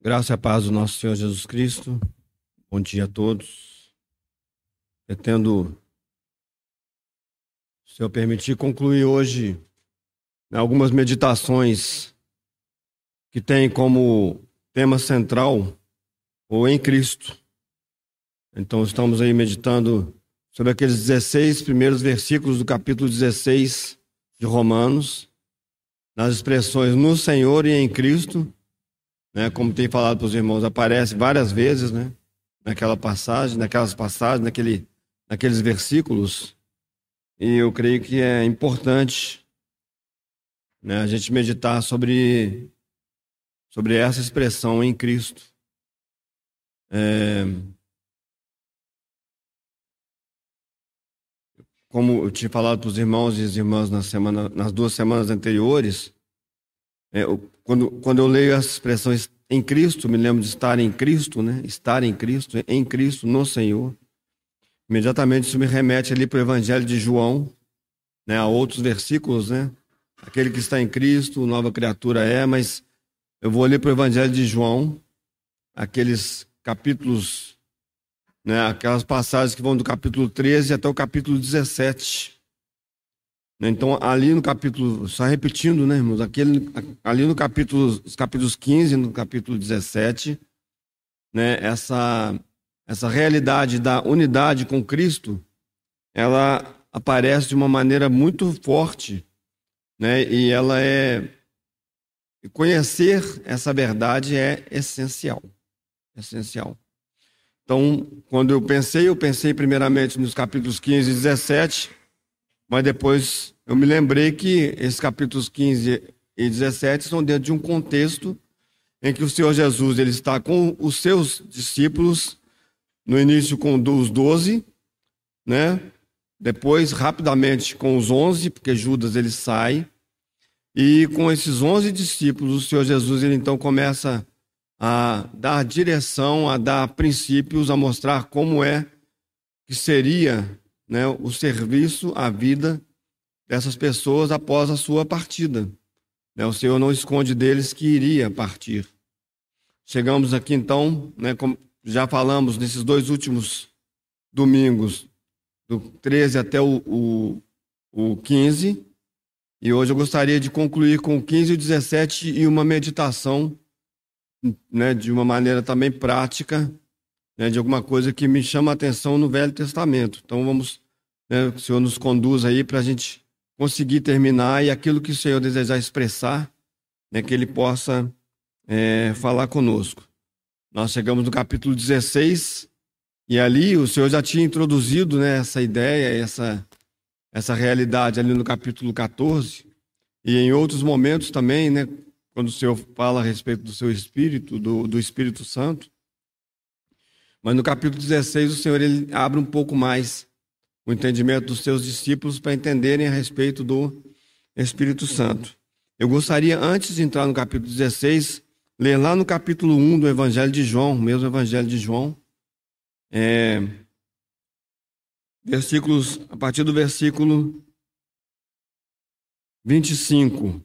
Graça e a paz do nosso Senhor Jesus Cristo. Bom dia a todos. Pretendo, se eu permitir, concluir hoje algumas meditações que têm como tema central o em Cristo. Então, estamos aí meditando sobre aqueles 16 primeiros versículos do capítulo 16 de Romanos, nas expressões no Senhor e em Cristo né? Como tem falado para os irmãos, aparece várias vezes, né? Naquela passagem, naquelas passagens, naquele, naqueles versículos. E eu creio que é importante né, a gente meditar sobre, sobre essa expressão em Cristo. É, como eu tinha falado para os irmãos e as irmãs na semana, nas duas semanas anteriores, é, quando, quando eu leio as expressões em Cristo, me lembro de estar em Cristo, né? Estar em Cristo, em Cristo, no Senhor. Imediatamente isso me remete ali para o Evangelho de João, né? A outros versículos, né? Aquele que está em Cristo, nova criatura é, mas eu vou ali para o Evangelho de João, aqueles capítulos, né? Aquelas passagens que vão do capítulo 13 até o capítulo 17. Né? Então, ali no capítulo, só repetindo, né, irmãos? Aquele, ali no capítulo, os capítulos 15 no capítulo 17, né, essa, essa realidade da unidade com Cristo, ela aparece de uma maneira muito forte, né, e ela é. Conhecer essa verdade é essencial. Essencial. Então, quando eu pensei, eu pensei primeiramente nos capítulos 15 e 17 mas depois eu me lembrei que esses capítulos 15 e 17 estão dentro de um contexto em que o Senhor Jesus ele está com os seus discípulos, no início com os doze, né? depois rapidamente com os onze, porque Judas ele sai, e com esses onze discípulos, o Senhor Jesus ele então começa a dar direção, a dar princípios, a mostrar como é que seria né, o serviço, a vida dessas pessoas após a sua partida. Né, o Senhor não esconde deles que iria partir. Chegamos aqui então, né, como já falamos nesses dois últimos domingos, do 13 até o, o, o 15, e hoje eu gostaria de concluir com o 15 e o 17 e uma meditação, né, de uma maneira também prática, né, de alguma coisa que me chama a atenção no Velho Testamento. Então vamos, né, o Senhor nos conduz aí para a gente conseguir terminar e aquilo que o Senhor desejar expressar, né, que Ele possa é, falar conosco. Nós chegamos no capítulo 16 e ali o Senhor já tinha introduzido né, essa ideia, essa, essa realidade ali no capítulo 14 e em outros momentos também, né, quando o Senhor fala a respeito do seu Espírito, do, do Espírito Santo. Mas no capítulo 16, o Senhor ele abre um pouco mais o entendimento dos seus discípulos para entenderem a respeito do Espírito Santo. Eu gostaria, antes de entrar no capítulo 16, ler lá no capítulo 1 do Evangelho de João, mesmo Evangelho de João, é, versículos, a partir do versículo 25.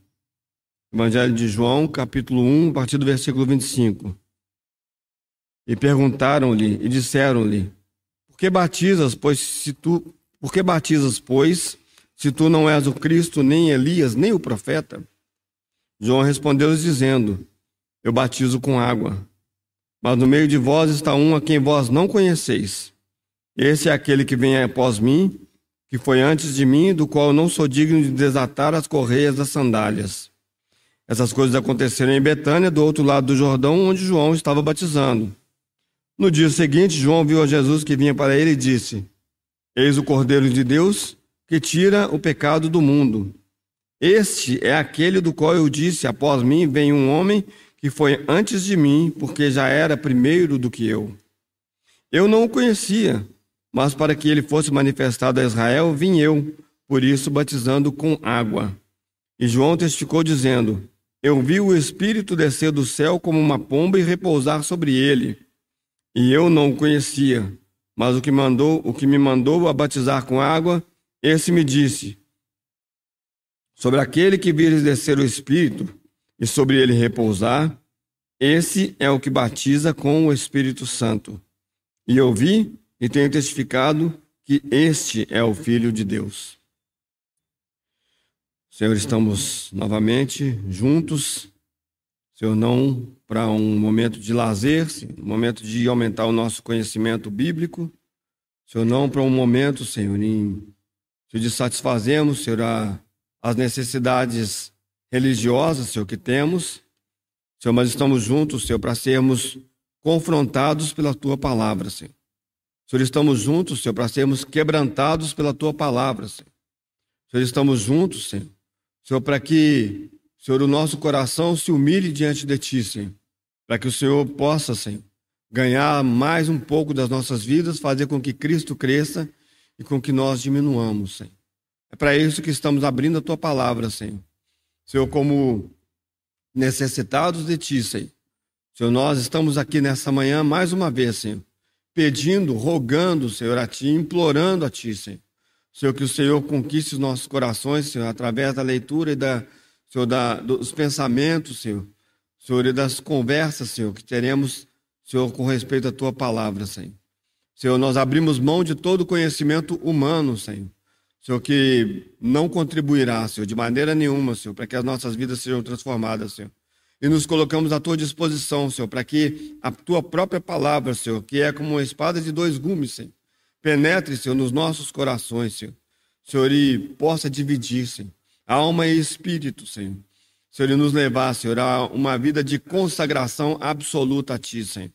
Evangelho de João, capítulo 1, a partir do versículo 25. E perguntaram-lhe e disseram-lhe: Por que batizas, pois se tu por que batizas, pois, se tu não és o Cristo, nem Elias, nem o profeta? João respondeu-lhes dizendo: Eu batizo com água, mas no meio de vós está um a quem vós não conheceis. Esse é aquele que vem após mim, que foi antes de mim, do qual não sou digno de desatar as correias das sandálias. Essas coisas aconteceram em Betânia, do outro lado do Jordão, onde João estava batizando. No dia seguinte, João viu a Jesus que vinha para ele e disse: Eis o Cordeiro de Deus que tira o pecado do mundo. Este é aquele do qual eu disse: Após mim vem um homem que foi antes de mim, porque já era primeiro do que eu. Eu não o conhecia, mas para que ele fosse manifestado a Israel, vim eu, por isso batizando com água. E João testificou, dizendo: Eu vi o Espírito descer do céu como uma pomba e repousar sobre ele. E eu não o conhecia, mas o que mandou, o que me mandou a batizar com água, esse me disse: Sobre aquele que vires descer o Espírito e sobre ele repousar, Esse é o que batiza com o Espírito Santo. E eu vi e tenho testificado que este é o Filho de Deus. Senhor, estamos novamente juntos. Senhor, não para um momento de lazer, um momento de aumentar o nosso conhecimento bíblico. Senhor, não para um momento, Senhor, em, de satisfazermos, Senhor, as necessidades religiosas, Senhor, que temos, Senhor, mas estamos juntos, Senhor, para sermos confrontados pela tua palavra, Senhor. Senhor, estamos juntos, Senhor, para sermos quebrantados pela tua palavra, Senhor. Senhor, estamos juntos, Senhor. Senhor, para que, Senhor, o nosso coração se humilhe diante de ti, Senhor. Para que o Senhor possa, Senhor, ganhar mais um pouco das nossas vidas, fazer com que Cristo cresça e com que nós diminuamos, Senhor. É para isso que estamos abrindo a tua palavra, Senhor. Senhor, como necessitados de Ti, Senhor. Senhor, nós estamos aqui nessa manhã mais uma vez, Senhor, pedindo, rogando, Senhor, a Ti, implorando a Ti, Senhor. Senhor, que o Senhor conquiste os nossos corações, Senhor, através da leitura e da, Senhor, da, dos pensamentos, Senhor. Senhor, e das conversas, Senhor, que teremos, Senhor, com respeito à Tua palavra, Senhor. Senhor, nós abrimos mão de todo conhecimento humano, Senhor. Senhor, que não contribuirá, Senhor, de maneira nenhuma, Senhor, para que as nossas vidas sejam transformadas, Senhor. E nos colocamos à tua disposição, Senhor, para que a tua própria palavra, Senhor, que é como uma espada de dois gumes, Senhor, penetre, Senhor, nos nossos corações, Senhor. Senhor, e possa dividir, Senhor, alma e espírito, Senhor. Senhor, e nos levar, Senhor, a uma vida de consagração absoluta a Ti, Senhor.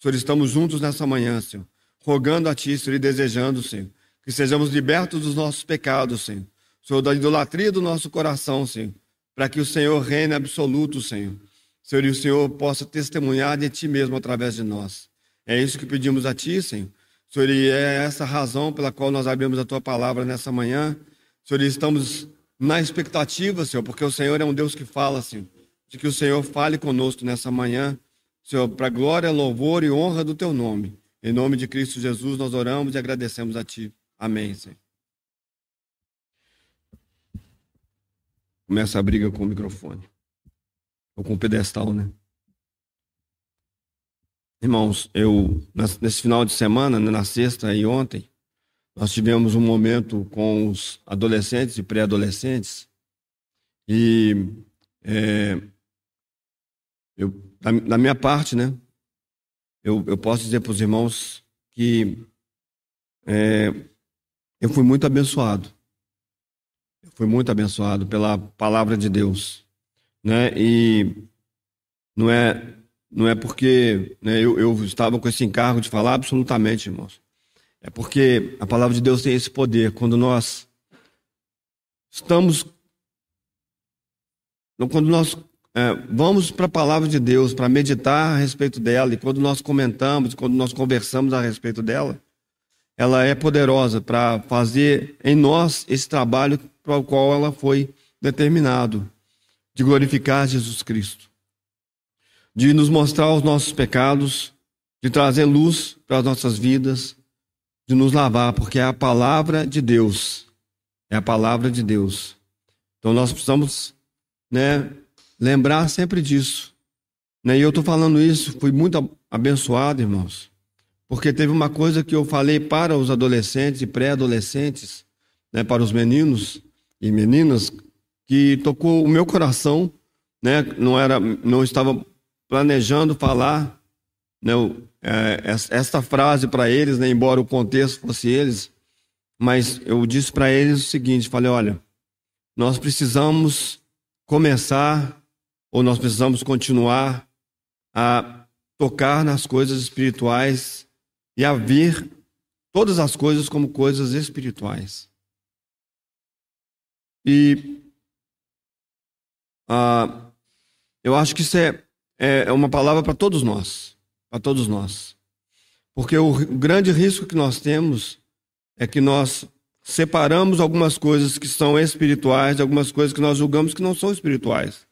Senhor, estamos juntos nessa manhã, Senhor, rogando a Ti, Senhor, e desejando, Senhor, que sejamos libertos dos nossos pecados, Senhor. Senhor, da idolatria do nosso coração, Senhor, para que o Senhor reine absoluto, Senhor. Senhor, e o Senhor possa testemunhar de Ti mesmo através de nós. É isso que pedimos a Ti, Senhor. Senhor, e é essa razão pela qual nós abrimos a Tua palavra nessa manhã. Senhor, e estamos na expectativa, Senhor, porque o Senhor é um Deus que fala, Senhor, de que o Senhor fale conosco nessa manhã, Senhor, para glória, louvor e honra do Teu nome. Em nome de Cristo Jesus, nós oramos e agradecemos a Ti. Amém, Senhor. Começa a briga com o microfone. Ou com o pedestal, né? Irmãos, eu, nesse final de semana, né, na sexta e ontem, nós tivemos um momento com os adolescentes e pré-adolescentes. E é, eu, da, da, minha parte, né? Eu, eu posso dizer para os irmãos que é, eu fui muito abençoado. Eu fui muito abençoado pela palavra de Deus, né? E não é não é porque né, eu, eu estava com esse encargo de falar absolutamente, irmãos. É porque a palavra de Deus tem esse poder. Quando nós estamos. Quando nós é, vamos para a palavra de Deus para meditar a respeito dela, e quando nós comentamos, quando nós conversamos a respeito dela, ela é poderosa para fazer em nós esse trabalho para o qual ela foi determinado, de glorificar Jesus Cristo, de nos mostrar os nossos pecados, de trazer luz para as nossas vidas, de nos lavar, porque é a palavra de Deus. É a palavra de Deus. Então nós precisamos, né, lembrar sempre disso. Né? E eu estou falando isso, fui muito abençoado, irmãos porque teve uma coisa que eu falei para os adolescentes e pré-adolescentes, né, para os meninos e meninas, que tocou o meu coração, né, não era, não estava planejando falar, né, é, esta frase para eles, né, embora o contexto fosse eles, mas eu disse para eles o seguinte, falei, olha, nós precisamos começar ou nós precisamos continuar a tocar nas coisas espirituais e a ver todas as coisas como coisas espirituais. E ah, eu acho que isso é, é, é uma palavra para todos nós, para todos nós. Porque o grande risco que nós temos é que nós separamos algumas coisas que são espirituais de algumas coisas que nós julgamos que não são espirituais.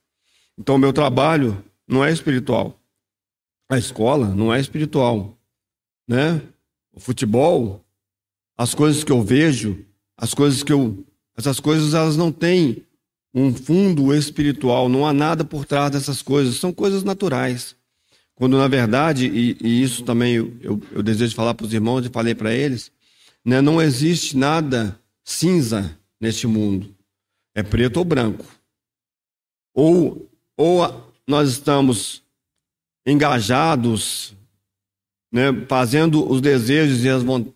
Então, o meu trabalho não é espiritual. A escola não é espiritual né? O futebol, as coisas que eu vejo, as coisas que eu. Essas coisas elas não têm um fundo espiritual, não há nada por trás dessas coisas, são coisas naturais. Quando na verdade, e, e isso também eu, eu, desejo falar para os irmãos e falei para eles, né, não existe nada cinza neste mundo. É preto ou branco. Ou, ou nós estamos engajados, né, fazendo os desejos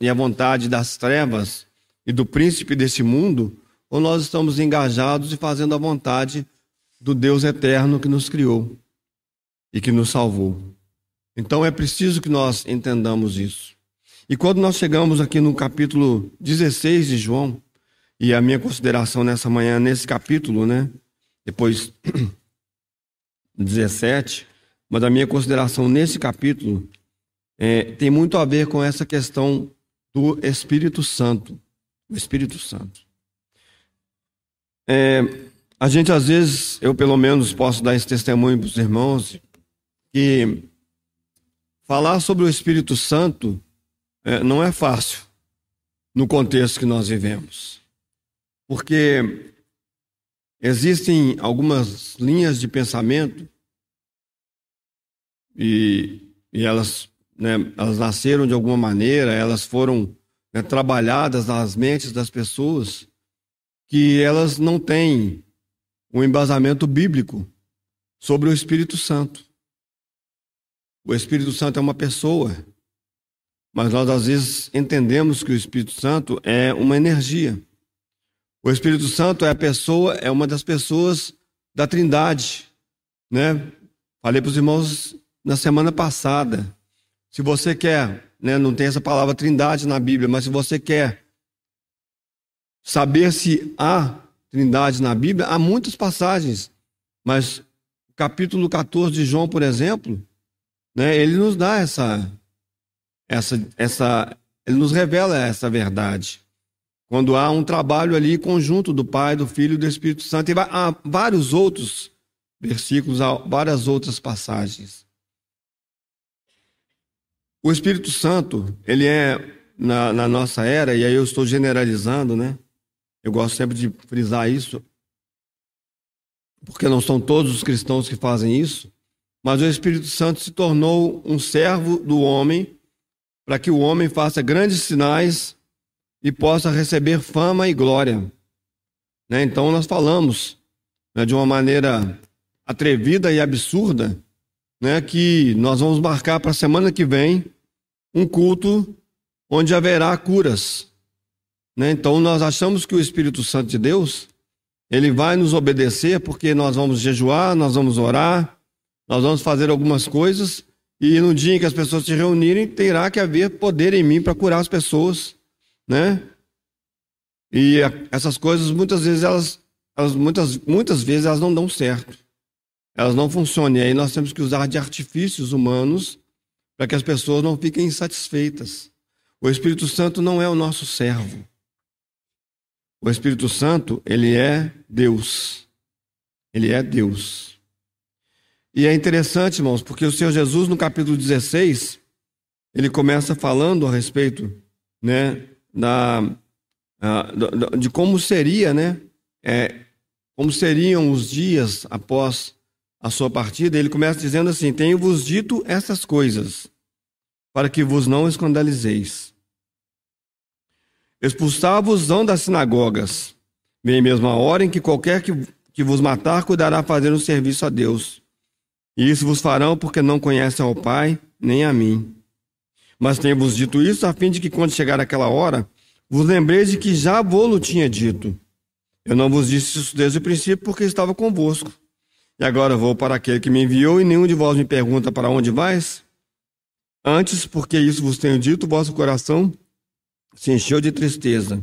e a vontade das trevas e do príncipe desse mundo, ou nós estamos engajados e fazendo a vontade do Deus eterno que nos criou e que nos salvou. Então é preciso que nós entendamos isso. E quando nós chegamos aqui no capítulo 16 de João, e a minha consideração nessa manhã, nesse capítulo, né? Depois 17, mas a minha consideração nesse capítulo é, tem muito a ver com essa questão do Espírito Santo. O Espírito Santo. É, a gente, às vezes, eu pelo menos posso dar esse testemunho para os irmãos, que falar sobre o Espírito Santo é, não é fácil no contexto que nós vivemos. Porque existem algumas linhas de pensamento e, e elas, né, elas nasceram de alguma maneira, elas foram né, trabalhadas nas mentes das pessoas, que elas não têm um embasamento bíblico sobre o Espírito Santo. O Espírito Santo é uma pessoa, mas nós às vezes entendemos que o Espírito Santo é uma energia. O Espírito Santo é a pessoa, é uma das pessoas da Trindade, né? Falei para os irmãos na semana passada. Se você quer, né, não tem essa palavra Trindade na Bíblia, mas se você quer saber se há Trindade na Bíblia, há muitas passagens, mas capítulo 14 de João, por exemplo, né, ele nos dá essa essa essa ele nos revela essa verdade. Quando há um trabalho ali conjunto do Pai, do Filho e do Espírito Santo. E há vários outros versículos, há várias outras passagens. O Espírito Santo, ele é, na, na nossa era, e aí eu estou generalizando, né? Eu gosto sempre de frisar isso, porque não são todos os cristãos que fazem isso, mas o Espírito Santo se tornou um servo do homem para que o homem faça grandes sinais e possa receber fama e glória. Né? Então, nós falamos né, de uma maneira atrevida e absurda né, que nós vamos marcar para a semana que vem um culto onde haverá curas. Né? Então, nós achamos que o Espírito Santo de Deus ele vai nos obedecer porque nós vamos jejuar, nós vamos orar, nós vamos fazer algumas coisas e no dia em que as pessoas se reunirem, terá que haver poder em mim para curar as pessoas né? E essas coisas muitas vezes elas, elas muitas, muitas vezes elas não dão certo. Elas não funcionam. E aí nós temos que usar de artifícios humanos para que as pessoas não fiquem insatisfeitas. O Espírito Santo não é o nosso servo. O Espírito Santo, ele é Deus. Ele é Deus. E é interessante, irmãos, porque o Senhor Jesus, no capítulo 16, ele começa falando a respeito né, da, de como seria, né? É, como seriam os dias após a sua partida, ele começa dizendo assim: Tenho-vos dito essas coisas, para que vos não escandalizeis. Expulsar-vos-ão das sinagogas. Vem mesmo a hora em que qualquer que, que vos matar cuidará fazer um serviço a Deus. E isso vos farão porque não conhecem ao Pai, nem a mim. Mas tenho-vos dito isso a fim de que, quando chegar aquela hora, vos lembreis de que já vou-lo tinha dito. Eu não vos disse isso desde o princípio, porque estava convosco. E agora vou para aquele que me enviou, e nenhum de vós me pergunta para onde vais? Antes, porque isso vos tenho dito, vosso coração se encheu de tristeza.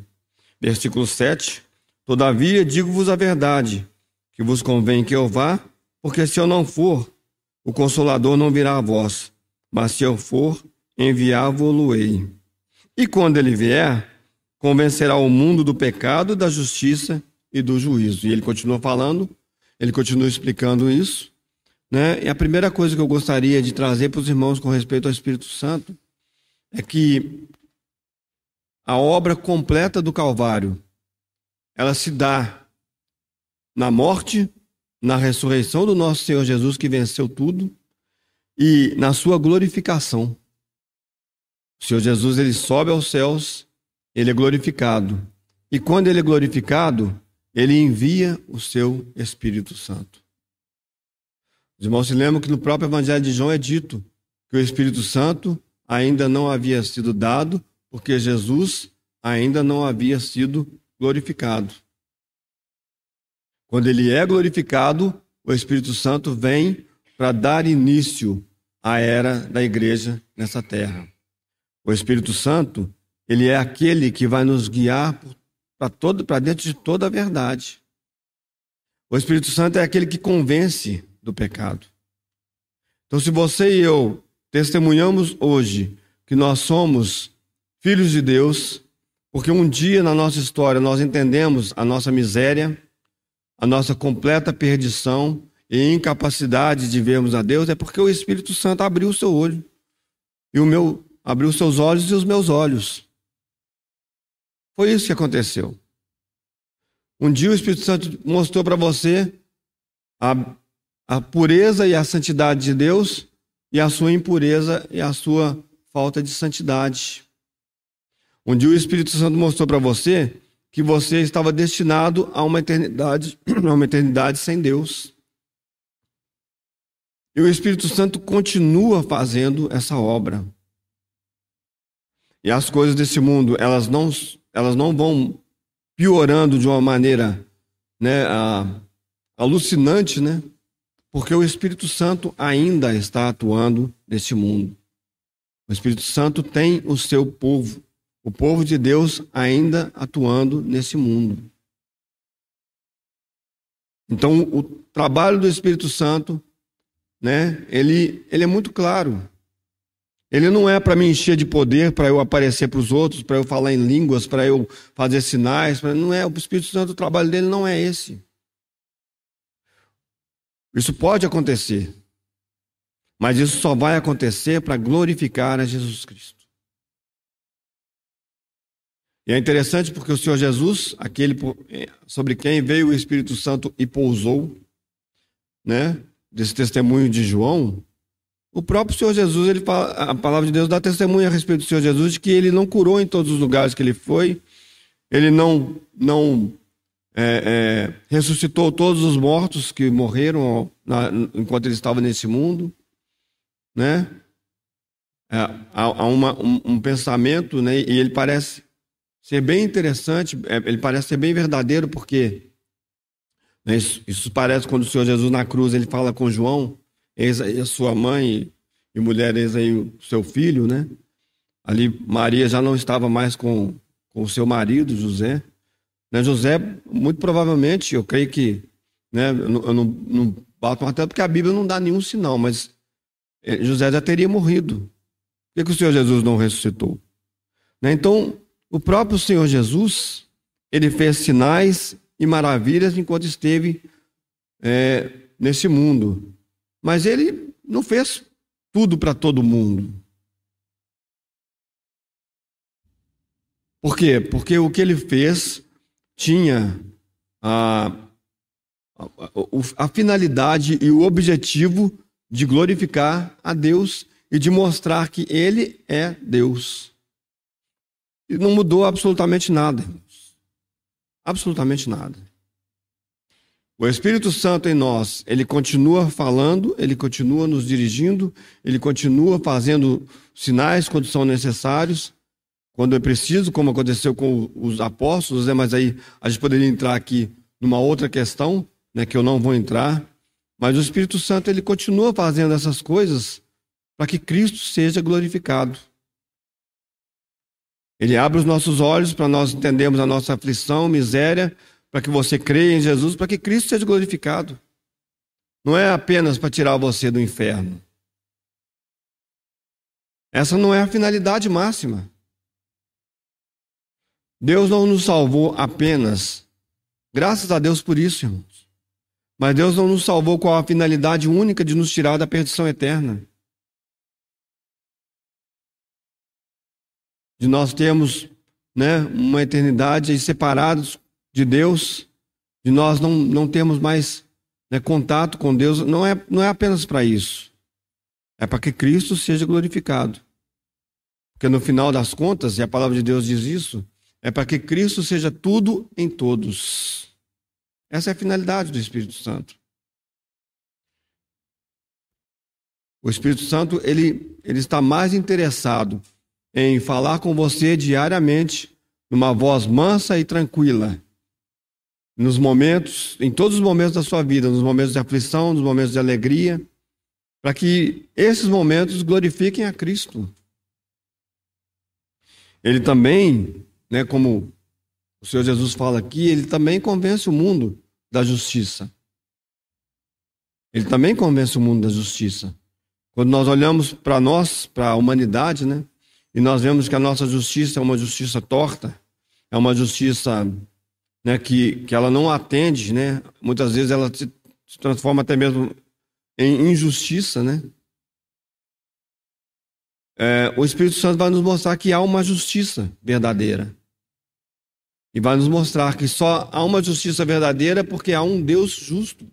Versículo 7. Todavia, digo-vos a verdade, que vos convém que eu vá, porque se eu não for, o Consolador não virá a vós, mas se eu for, enviá-vo-lo-ei. E quando ele vier, convencerá o mundo do pecado, da justiça e do juízo. E ele continua falando, ele continua explicando isso. Né? E a primeira coisa que eu gostaria de trazer para os irmãos com respeito ao Espírito Santo é que a obra completa do Calvário ela se dá na morte, na ressurreição do nosso Senhor Jesus, que venceu tudo, e na sua glorificação. O Senhor Jesus ele sobe aos céus, ele é glorificado. E quando ele é glorificado, ele envia o seu Espírito Santo. Os irmãos se lembram que no próprio Evangelho de João é dito que o Espírito Santo ainda não havia sido dado, porque Jesus ainda não havia sido glorificado. Quando ele é glorificado, o Espírito Santo vem para dar início à era da igreja nessa terra. O Espírito Santo, ele é aquele que vai nos guiar para todo para dentro de toda a verdade. O Espírito Santo é aquele que convence do pecado. Então, se você e eu testemunhamos hoje que nós somos filhos de Deus, porque um dia na nossa história nós entendemos a nossa miséria, a nossa completa perdição e incapacidade de vermos a Deus, é porque o Espírito Santo abriu o seu olho. E o meu abriu os seus olhos e os meus olhos. Foi isso que aconteceu. Um dia o Espírito Santo mostrou para você a, a pureza e a santidade de Deus e a sua impureza e a sua falta de santidade. Um dia o Espírito Santo mostrou para você que você estava destinado a uma eternidade, a uma eternidade sem Deus. E o Espírito Santo continua fazendo essa obra. E as coisas desse mundo, elas não, elas não vão piorando de uma maneira né, alucinante, né? Porque o Espírito Santo ainda está atuando nesse mundo. O Espírito Santo tem o seu povo, o povo de Deus ainda atuando nesse mundo. Então, o trabalho do Espírito Santo, né, ele, ele é muito claro. Ele não é para me encher de poder, para eu aparecer para os outros, para eu falar em línguas, para eu fazer sinais. Pra... Não é. O Espírito Santo, o trabalho dele não é esse. Isso pode acontecer. Mas isso só vai acontecer para glorificar a Jesus Cristo. E é interessante porque o Senhor Jesus, aquele sobre quem veio o Espírito Santo e pousou, né, desse testemunho de João, o próprio Senhor Jesus, ele fala, a palavra de Deus dá testemunho a respeito do Senhor Jesus de que ele não curou em todos os lugares que ele foi, ele não, não é, é, ressuscitou todos os mortos que morreram na, enquanto ele estava nesse mundo, né? É, há, há uma, um, um, pensamento, né? E ele parece ser bem interessante, é, ele parece ser bem verdadeiro, porque né, isso, isso parece quando o Senhor Jesus na cruz ele fala com João eis aí a sua mãe e mulher, eis aí o seu filho, né? Ali Maria já não estava mais com, com o seu marido, José. Né? José, muito provavelmente, eu creio que, né, eu não, eu não, não bato martelo porque a Bíblia não dá nenhum sinal, mas eh, José já teria morrido. Por que, que o Senhor Jesus não ressuscitou? Né? Então, o próprio Senhor Jesus, ele fez sinais e maravilhas enquanto esteve é, nesse mundo. Mas ele não fez tudo para todo mundo. Por quê? Porque o que ele fez tinha a, a, a, finalidade e o objetivo de glorificar a Deus e de mostrar que ele é Deus. E não mudou absolutamente nada. Absolutamente nada. O Espírito Santo em nós, ele continua falando, ele continua nos dirigindo, ele continua fazendo sinais quando são necessários, quando é preciso, como aconteceu com os apóstolos, né? mas aí a gente poderia entrar aqui numa outra questão, né, que eu não vou entrar, mas o Espírito Santo ele continua fazendo essas coisas para que Cristo seja glorificado. Ele abre os nossos olhos para nós entendermos a nossa aflição, miséria, para que você creia em Jesus, para que Cristo seja glorificado. Não é apenas para tirar você do inferno. Essa não é a finalidade máxima. Deus não nos salvou apenas, graças a Deus por isso, irmãos. Mas Deus não nos salvou com a finalidade única de nos tirar da perdição eterna. De nós termos né, uma eternidade separados de Deus, de nós não, não termos mais né, contato com Deus, não é, não é apenas para isso. É para que Cristo seja glorificado. Porque no final das contas, e a palavra de Deus diz isso, é para que Cristo seja tudo em todos. Essa é a finalidade do Espírito Santo. O Espírito Santo, ele, ele está mais interessado em falar com você diariamente, numa voz mansa e tranquila, nos momentos, em todos os momentos da sua vida, nos momentos de aflição, nos momentos de alegria, para que esses momentos glorifiquem a Cristo. Ele também, né, como o Senhor Jesus fala aqui, ele também convence o mundo da justiça. Ele também convence o mundo da justiça. Quando nós olhamos para nós, para a humanidade, né, e nós vemos que a nossa justiça é uma justiça torta, é uma justiça né, que, que ela não atende, né? Muitas vezes ela se, se transforma até mesmo em injustiça, né? É, o Espírito Santo vai nos mostrar que há uma justiça verdadeira. E vai nos mostrar que só há uma justiça verdadeira porque há um Deus justo.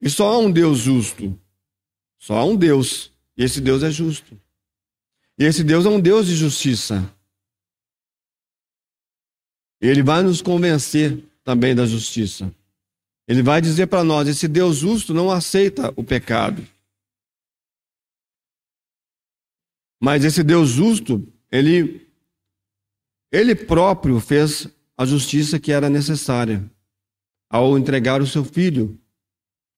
E só há um Deus justo. Só há um Deus. E esse Deus é justo. E esse Deus é um Deus de justiça. Ele vai nos convencer também da justiça. Ele vai dizer para nós: esse Deus justo não aceita o pecado. Mas esse Deus justo, ele, ele próprio fez a justiça que era necessária ao entregar o seu filho,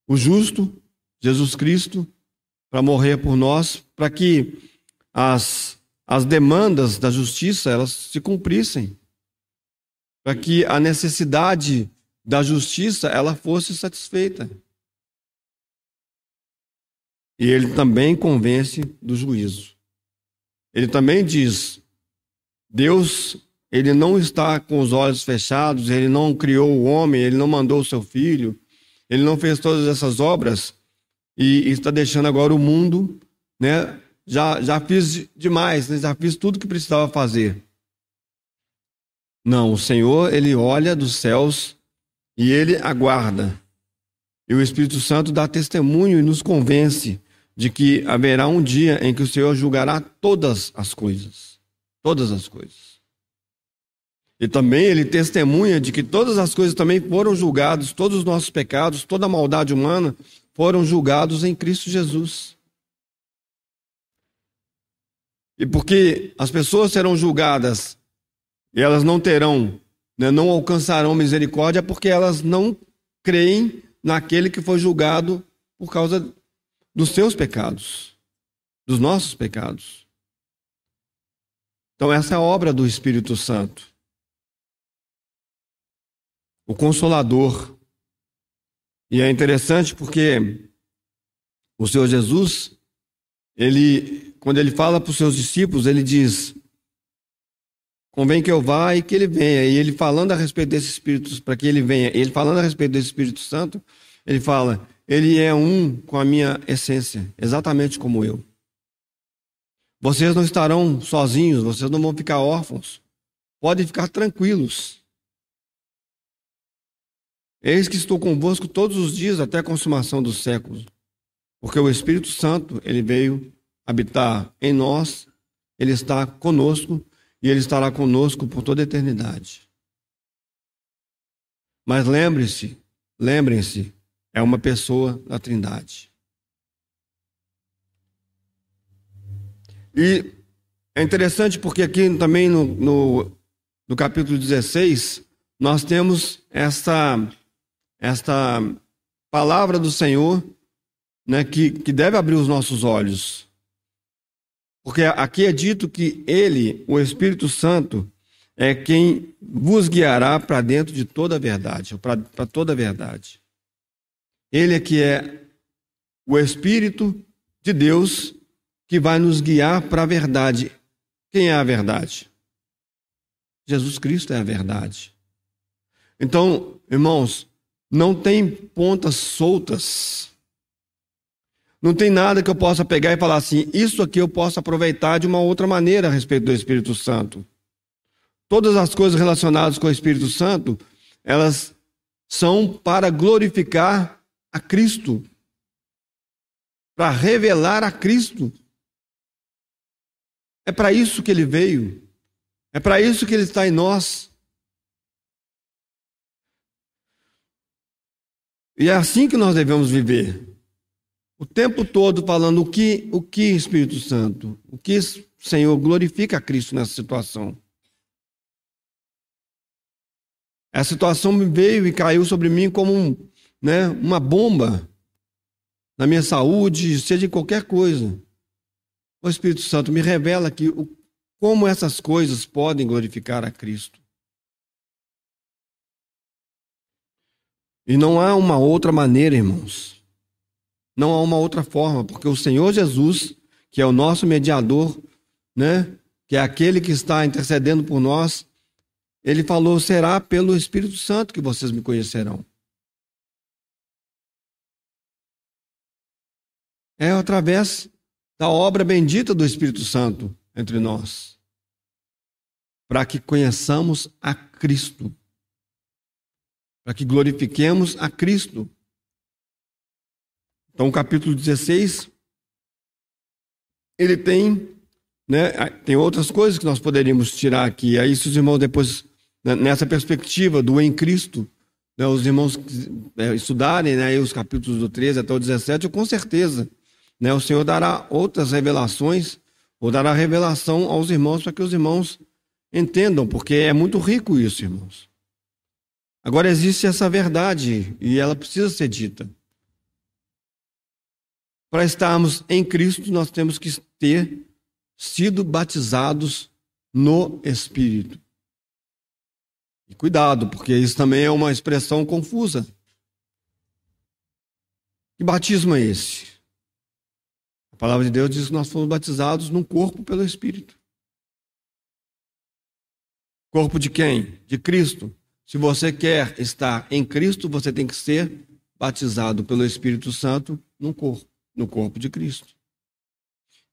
o justo, Jesus Cristo, para morrer por nós, para que as, as demandas da justiça elas se cumprissem para que a necessidade da justiça ela fosse satisfeita. E ele também convence do juízo. Ele também diz: Deus, ele não está com os olhos fechados, ele não criou o homem, ele não mandou o seu filho, ele não fez todas essas obras e está deixando agora o mundo, né? Já, já fiz demais, né? já fiz tudo que precisava fazer. Não, o Senhor, ele olha dos céus e ele aguarda. E o Espírito Santo dá testemunho e nos convence de que haverá um dia em que o Senhor julgará todas as coisas. Todas as coisas. E também ele testemunha de que todas as coisas também foram julgadas, todos os nossos pecados, toda a maldade humana foram julgados em Cristo Jesus. E porque as pessoas serão julgadas e elas não terão, né, não alcançarão misericórdia porque elas não creem naquele que foi julgado por causa dos seus pecados, dos nossos pecados. Então, essa é a obra do Espírito Santo. O Consolador. E é interessante porque o Senhor Jesus, ele, quando ele fala para os seus discípulos, ele diz: convém que eu vá e que ele venha. E ele falando a respeito desse Espírito, para que ele venha, ele falando a respeito desse Espírito Santo, ele fala: ele é um com a minha essência, exatamente como eu. Vocês não estarão sozinhos, vocês não vão ficar órfãos. Podem ficar tranquilos. Eis que estou convosco todos os dias até a consumação dos séculos. Porque o Espírito Santo, ele veio habitar em nós, ele está conosco e Ele estará conosco por toda a eternidade. Mas lembre-se, lembrem-se, é uma pessoa da Trindade. E é interessante porque aqui também no, no, no capítulo 16, nós temos esta, esta palavra do Senhor né, que, que deve abrir os nossos olhos. Porque aqui é dito que ele, o Espírito Santo, é quem vos guiará para dentro de toda a verdade, para toda a verdade. Ele é que é o Espírito de Deus que vai nos guiar para a verdade. Quem é a verdade? Jesus Cristo é a verdade. Então, irmãos, não tem pontas soltas não tem nada que eu possa pegar e falar assim, isso aqui eu posso aproveitar de uma outra maneira a respeito do Espírito Santo. Todas as coisas relacionadas com o Espírito Santo, elas são para glorificar a Cristo. para revelar a Cristo. É para isso que ele veio. É para isso que ele está em nós. E é assim que nós devemos viver. O tempo todo falando o que, o que Espírito Santo, o que Senhor glorifica a Cristo nessa situação. A situação veio e caiu sobre mim como um, né, uma bomba na minha saúde, seja em qualquer coisa. O Espírito Santo me revela que o, como essas coisas podem glorificar a Cristo. E não há uma outra maneira, irmãos. Não há uma outra forma, porque o Senhor Jesus, que é o nosso mediador, né, que é aquele que está intercedendo por nós, ele falou: será pelo Espírito Santo que vocês me conhecerão. É através da obra bendita do Espírito Santo entre nós, para que conheçamos a Cristo, para que glorifiquemos a Cristo. Então, o capítulo 16, ele tem, né, tem outras coisas que nós poderíamos tirar aqui. Aí, se os irmãos depois, né, nessa perspectiva do em Cristo, né, os irmãos é, estudarem né, os capítulos do 13 até o 17, eu com certeza né, o Senhor dará outras revelações, ou dará revelação aos irmãos para que os irmãos entendam, porque é muito rico isso, irmãos. Agora existe essa verdade e ela precisa ser dita. Para estarmos em Cristo, nós temos que ter sido batizados no Espírito. E cuidado, porque isso também é uma expressão confusa. Que batismo é esse? A palavra de Deus diz que nós fomos batizados num corpo pelo Espírito. Corpo de quem? De Cristo. Se você quer estar em Cristo, você tem que ser batizado pelo Espírito Santo no corpo, no corpo de Cristo.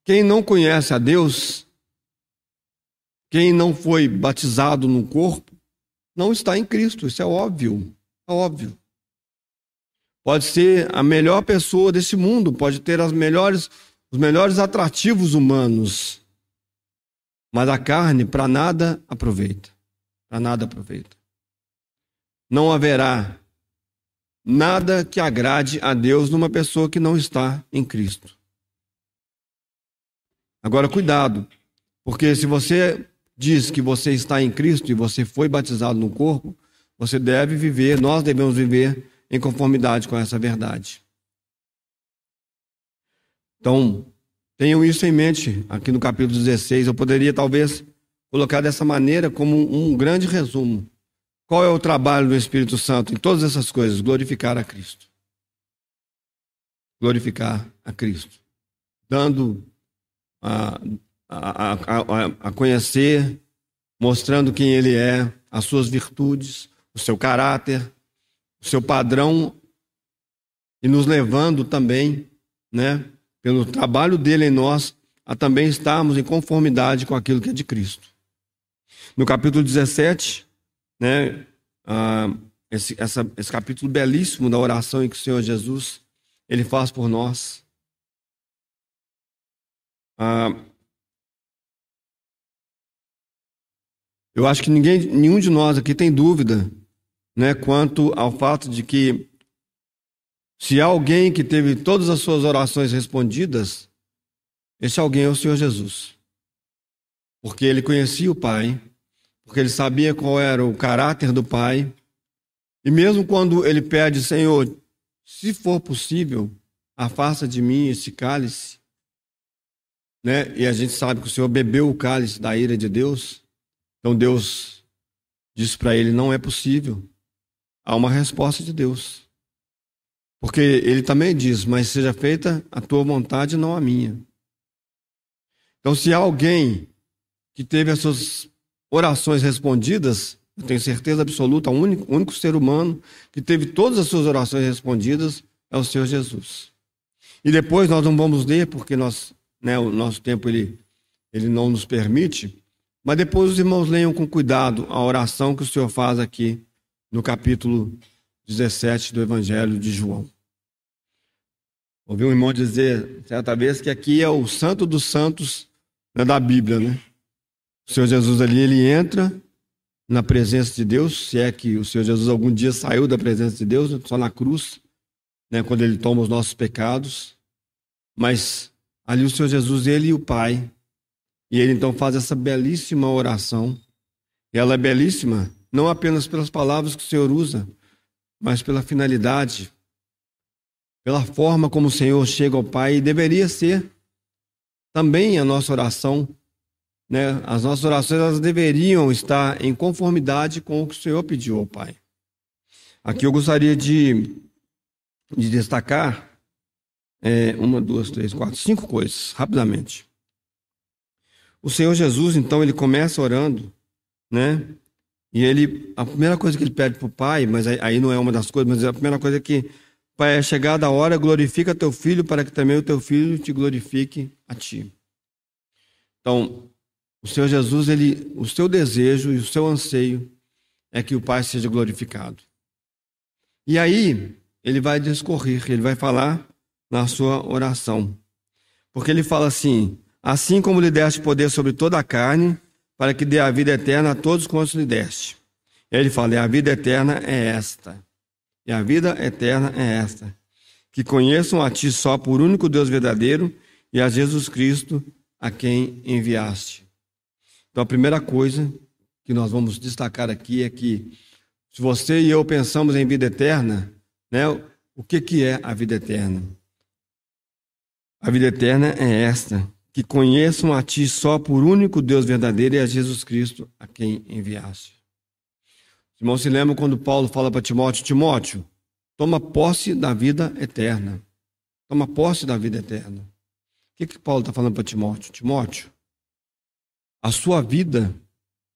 Quem não conhece a Deus, quem não foi batizado no corpo, não está em Cristo. Isso é óbvio. É óbvio. Pode ser a melhor pessoa desse mundo, pode ter as melhores os melhores atrativos humanos, mas a carne para nada aproveita. Para nada aproveita. Não haverá nada que agrade a Deus numa pessoa que não está em Cristo. Agora, cuidado, porque se você diz que você está em Cristo e você foi batizado no corpo, você deve viver, nós devemos viver em conformidade com essa verdade. Então, tenham isso em mente aqui no capítulo 16. Eu poderia talvez colocar dessa maneira como um grande resumo. Qual é o trabalho do Espírito Santo em todas essas coisas? Glorificar a Cristo. Glorificar a Cristo. Dando a, a, a, a conhecer, mostrando quem Ele é, as suas virtudes, o seu caráter, o seu padrão e nos levando também, né, pelo trabalho dele em nós, a também estarmos em conformidade com aquilo que é de Cristo. No capítulo 17, né, ah, esse, essa, esse capítulo belíssimo da oração em que o Senhor Jesus ele faz por nós. Ah, eu acho que ninguém, nenhum de nós aqui tem dúvida né, quanto ao fato de que se há alguém que teve todas as suas orações respondidas, esse alguém é o Senhor Jesus. Porque ele conhecia o Pai, porque ele sabia qual era o caráter do Pai, e mesmo quando ele pede, Senhor, se for possível, afasta de mim esse cálice, né? E a gente sabe que o Senhor bebeu o cálice da ira de Deus. Então Deus disse para ele: não é possível. Há uma resposta de Deus. Porque ele também diz: Mas seja feita a tua vontade, não a minha. Então, se há alguém que teve as suas orações respondidas, eu tenho certeza absoluta, o único, único ser humano que teve todas as suas orações respondidas é o Senhor Jesus. E depois nós não vamos ler, porque nós, né, o nosso tempo ele, ele não nos permite, mas depois os irmãos leiam com cuidado a oração que o Senhor faz aqui no capítulo 17 do Evangelho de João. Ouvi um irmão dizer certa vez que aqui é o santo dos santos né, da Bíblia, né? O Senhor Jesus ali, ele entra na presença de Deus, se é que o Senhor Jesus algum dia saiu da presença de Deus, só na cruz, né, quando ele toma os nossos pecados. Mas ali o Senhor Jesus, ele e o Pai, e ele então faz essa belíssima oração. Ela é belíssima não apenas pelas palavras que o Senhor usa, mas pela finalidade, pela forma como o Senhor chega ao Pai, e deveria ser também a nossa oração. Né? As nossas orações elas deveriam estar em conformidade com o que o Senhor pediu ao Pai. Aqui eu gostaria de, de destacar é, uma, duas, três, quatro, cinco coisas, rapidamente. O Senhor Jesus, então, ele começa orando, né? E ele, a primeira coisa que ele pede para o pai, mas aí não é uma das coisas, mas a primeira coisa é que, pai, é chegada a hora, glorifica teu filho, para que também o teu filho te glorifique a ti. Então, o Senhor Jesus, ele, o seu desejo e o seu anseio é que o pai seja glorificado. E aí, ele vai discorrer, ele vai falar na sua oração. Porque ele fala assim: Assim como lhe deste poder sobre toda a carne, para que dê a vida eterna a todos quantos lhe deste. Ele fala: e a vida eterna é esta. E a vida eterna é esta: que conheçam a ti só por único Deus verdadeiro e a Jesus Cristo, a quem enviaste. Então, a primeira coisa que nós vamos destacar aqui é que, se você e eu pensamos em vida eterna, né, o que, que é a vida eterna? A vida eterna é esta: que conheçam a ti só por único Deus verdadeiro e a Jesus Cristo a quem enviaste. Irmão, se lembra quando Paulo fala para Timóteo: Timóteo, toma posse da vida eterna. Toma posse da vida eterna. O que, que Paulo está falando para Timóteo? Timóteo, a sua vida,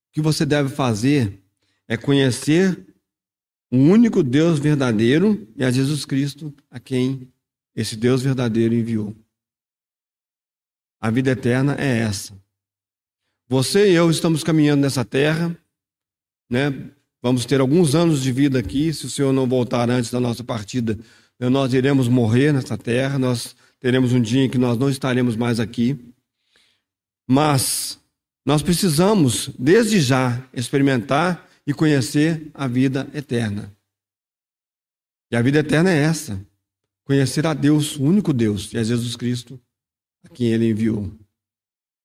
o que você deve fazer é conhecer o único Deus verdadeiro e a Jesus Cristo a quem esse Deus verdadeiro enviou. A vida eterna é essa. Você e eu estamos caminhando nessa terra, né? Vamos ter alguns anos de vida aqui, se o Senhor não voltar antes da nossa partida, nós iremos morrer nessa terra, nós teremos um dia em que nós não estaremos mais aqui. Mas nós precisamos, desde já, experimentar e conhecer a vida eterna. E a vida eterna é essa: conhecer a Deus, o único Deus, e a Jesus Cristo, a quem ele enviou.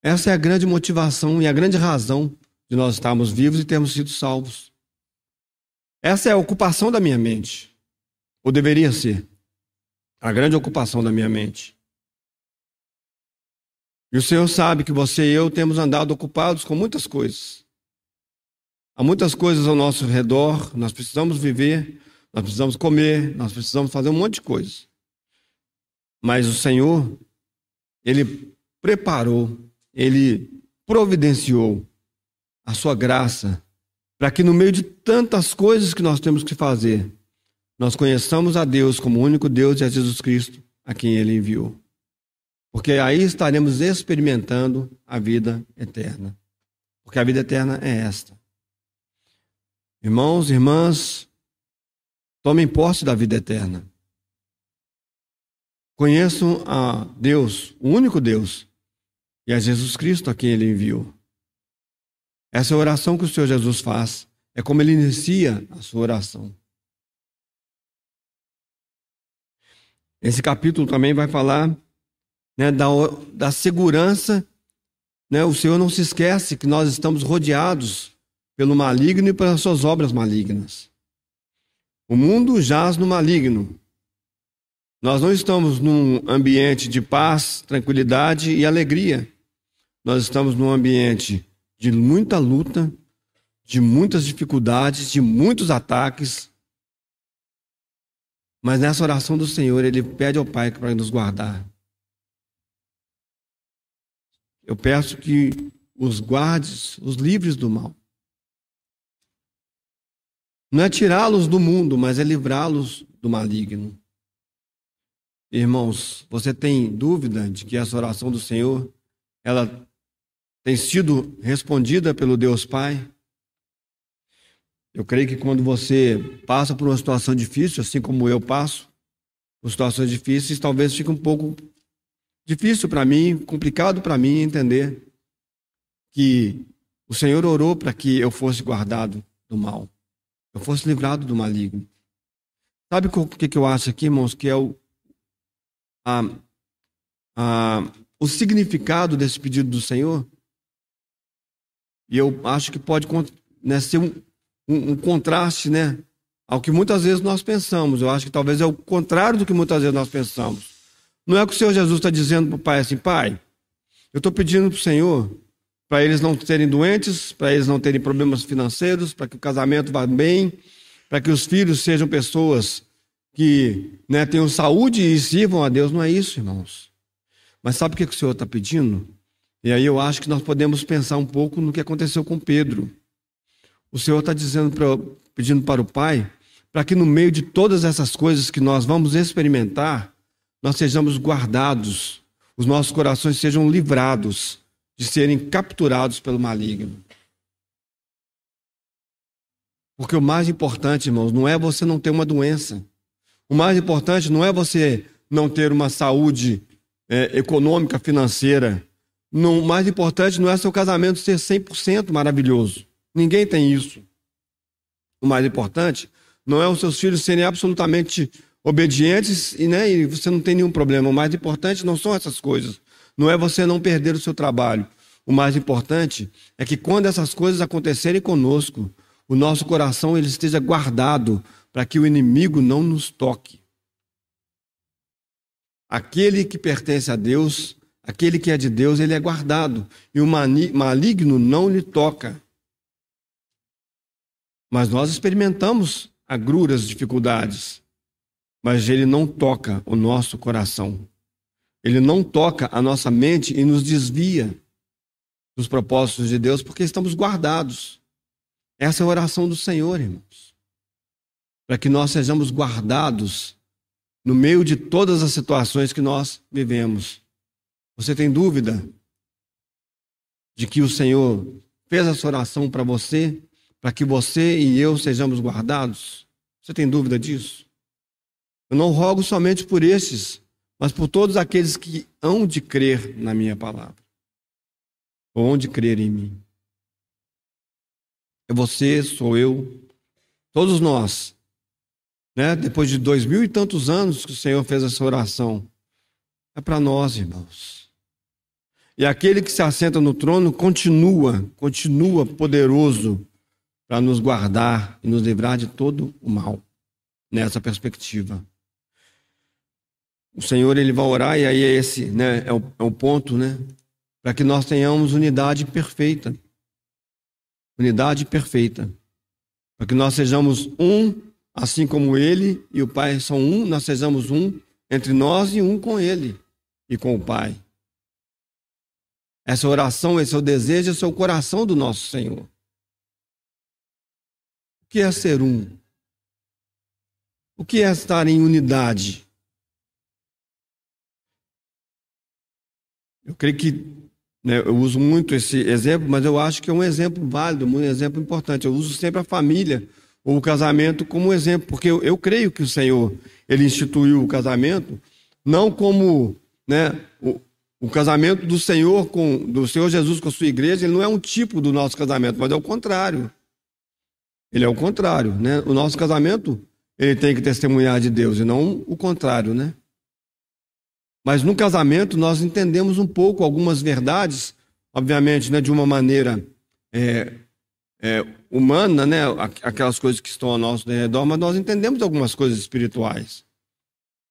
Essa é a grande motivação e a grande razão de nós estarmos vivos e termos sido salvos. Essa é a ocupação da minha mente. Ou deveria ser. A grande ocupação da minha mente. E o Senhor sabe que você e eu temos andado ocupados com muitas coisas. Há muitas coisas ao nosso redor, nós precisamos viver, nós precisamos comer, nós precisamos fazer um monte de coisas. Mas o Senhor ele preparou, ele providenciou a sua graça para que no meio de tantas coisas que nós temos que fazer, nós conheçamos a Deus como o único Deus e a Jesus Cristo a quem ele enviou. Porque aí estaremos experimentando a vida eterna. Porque a vida eterna é esta. Irmãos, irmãs, tomem posse da vida eterna. Conheçam a Deus, o único Deus, e a Jesus Cristo a quem ele enviou. Essa é oração que o Senhor Jesus faz, é como ele inicia a sua oração. Esse capítulo também vai falar né, da, da segurança. Né? O Senhor não se esquece que nós estamos rodeados pelo maligno e pelas suas obras malignas. O mundo jaz no maligno, nós não estamos num ambiente de paz, tranquilidade e alegria. Nós estamos num ambiente de muita luta, de muitas dificuldades, de muitos ataques. Mas nessa oração do Senhor, ele pede ao Pai para nos guardar. Eu peço que os guardes, os livres do mal. Não é tirá-los do mundo, mas é livrá-los do maligno. Irmãos, você tem dúvida de que essa oração do Senhor, ela tem sido respondida pelo Deus Pai? Eu creio que quando você passa por uma situação difícil, assim como eu passo, com situações difíceis, talvez fique um pouco difícil para mim, complicado para mim entender que o Senhor orou para que eu fosse guardado do mal, eu fosse livrado do maligno. Sabe o que, que eu acho aqui, irmãos? Que é o, a, a, o significado desse pedido do Senhor? E eu acho que pode né, ser um, um, um contraste né, ao que muitas vezes nós pensamos. Eu acho que talvez é o contrário do que muitas vezes nós pensamos. Não é que o Senhor Jesus está dizendo para o pai assim, pai, eu estou pedindo para o Senhor para eles não serem doentes, para eles não terem problemas financeiros, para que o casamento vá bem, para que os filhos sejam pessoas que né, tenham saúde e sirvam a Deus. Não é isso, irmãos. Mas sabe o que o Senhor está pedindo? E aí eu acho que nós podemos pensar um pouco no que aconteceu com Pedro. O Senhor está dizendo para, pedindo para o Pai para que no meio de todas essas coisas que nós vamos experimentar, nós sejamos guardados, os nossos corações sejam livrados de serem capturados pelo maligno. Porque o mais importante, irmãos, não é você não ter uma doença. O mais importante não é você não ter uma saúde é, econômica, financeira. Não, o mais importante não é seu casamento ser 100% maravilhoso. Ninguém tem isso. O mais importante não é os seus filhos serem absolutamente obedientes e, né, e você não tem nenhum problema. O mais importante não são essas coisas. Não é você não perder o seu trabalho. O mais importante é que quando essas coisas acontecerem conosco, o nosso coração ele esteja guardado para que o inimigo não nos toque. Aquele que pertence a Deus, aquele que é de Deus, ele é guardado e o maligno não lhe toca. Mas nós experimentamos agruras, dificuldades, mas ele não toca o nosso coração. Ele não toca a nossa mente e nos desvia dos propósitos de Deus, porque estamos guardados. Essa é a oração do Senhor, irmãos. Para que nós sejamos guardados no meio de todas as situações que nós vivemos. Você tem dúvida de que o Senhor fez essa oração para você, para que você e eu sejamos guardados? Você tem dúvida disso? Eu não rogo somente por estes mas por todos aqueles que hão de crer na minha palavra, ou hão de crer em mim. É você, sou eu, todos nós. Né? Depois de dois mil e tantos anos que o Senhor fez essa oração, é para nós, irmãos. E aquele que se assenta no trono continua, continua poderoso para nos guardar e nos livrar de todo o mal, nessa perspectiva o Senhor ele vai orar, e aí é esse né, é, o, é o ponto, né? Para que nós tenhamos unidade perfeita. Unidade perfeita. Para que nós sejamos um, assim como Ele e o Pai são um, nós sejamos um entre nós e um com Ele e com o Pai. Essa oração, esse é o desejo, esse é o coração do nosso Senhor. O que é ser um? O que é estar em unidade? Eu creio que né, eu uso muito esse exemplo, mas eu acho que é um exemplo válido, um exemplo importante. Eu uso sempre a família ou o casamento como exemplo, porque eu, eu creio que o Senhor ele instituiu o casamento não como né, o, o casamento do Senhor com do Senhor Jesus com a sua igreja, ele não é um tipo do nosso casamento, mas é o contrário. Ele é o contrário, né? O nosso casamento ele tem que testemunhar de Deus e não o contrário, né? Mas no casamento nós entendemos um pouco algumas verdades, obviamente, né, de uma maneira é, é, humana, né, aquelas coisas que estão ao nosso redor, mas nós entendemos algumas coisas espirituais.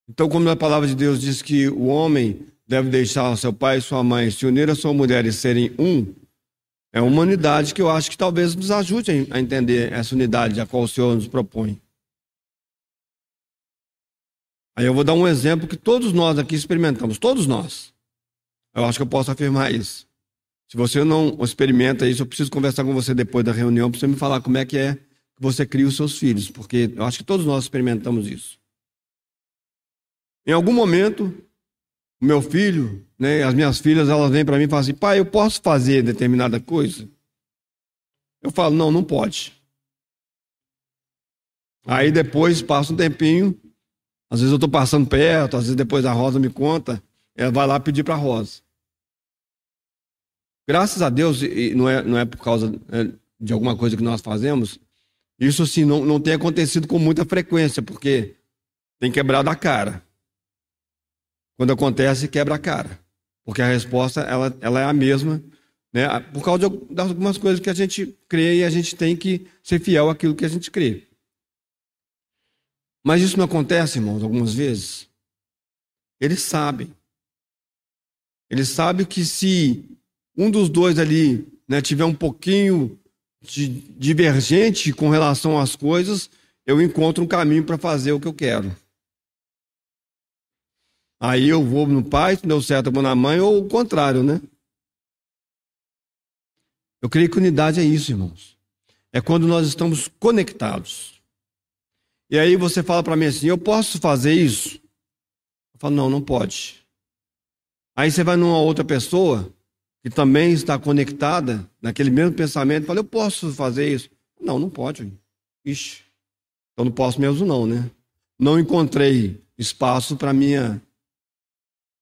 Então, como a palavra de Deus diz que o homem deve deixar seu pai e sua mãe, se unir a sua mulher e serem um, é uma unidade que eu acho que talvez nos ajude a entender essa unidade a qual o Senhor nos propõe. Aí eu vou dar um exemplo que todos nós aqui experimentamos, todos nós. Eu acho que eu posso afirmar isso. Se você não experimenta isso, eu preciso conversar com você depois da reunião para você me falar como é que é que você cria os seus filhos, porque eu acho que todos nós experimentamos isso. Em algum momento, o meu filho, né, as minhas filhas, elas vêm para mim e falam assim: pai, eu posso fazer determinada coisa? Eu falo: não, não pode. Aí depois passa um tempinho, Às vezes eu estou passando perto, às vezes depois a Rosa me conta, ela vai lá pedir para a Rosa. Graças a Deus, não é, não é por causa é, de alguma coisa que nós fazemos, isso assim não, não tem acontecido com muita frequência, porque tem quebrado a cara. Quando acontece, quebra a cara. Porque a resposta ela, ela é a mesma, né? por causa de algumas coisas que a gente crê e a gente tem que ser fiel àquilo que a gente crê. Mas isso não acontece, irmãos, algumas vezes. Eles sabem. Eles sabem que se um dos dois ali né, tiver um pouquinho de divergente com relação às coisas, eu encontro um caminho para fazer o que eu quero. Aí eu vou no pai, se deu certo, eu vou na mãe, ou o contrário, né? Eu creio que unidade é isso, irmãos. É quando nós estamos conectados. E aí você fala para mim assim: eu posso fazer isso? Eu falo: não, não pode. Aí você vai numa outra pessoa que também está conectada naquele mesmo pensamento e fala: eu posso fazer isso? Não, não pode. Ixi, eu não posso mesmo, não, né? Não encontrei espaço para minha.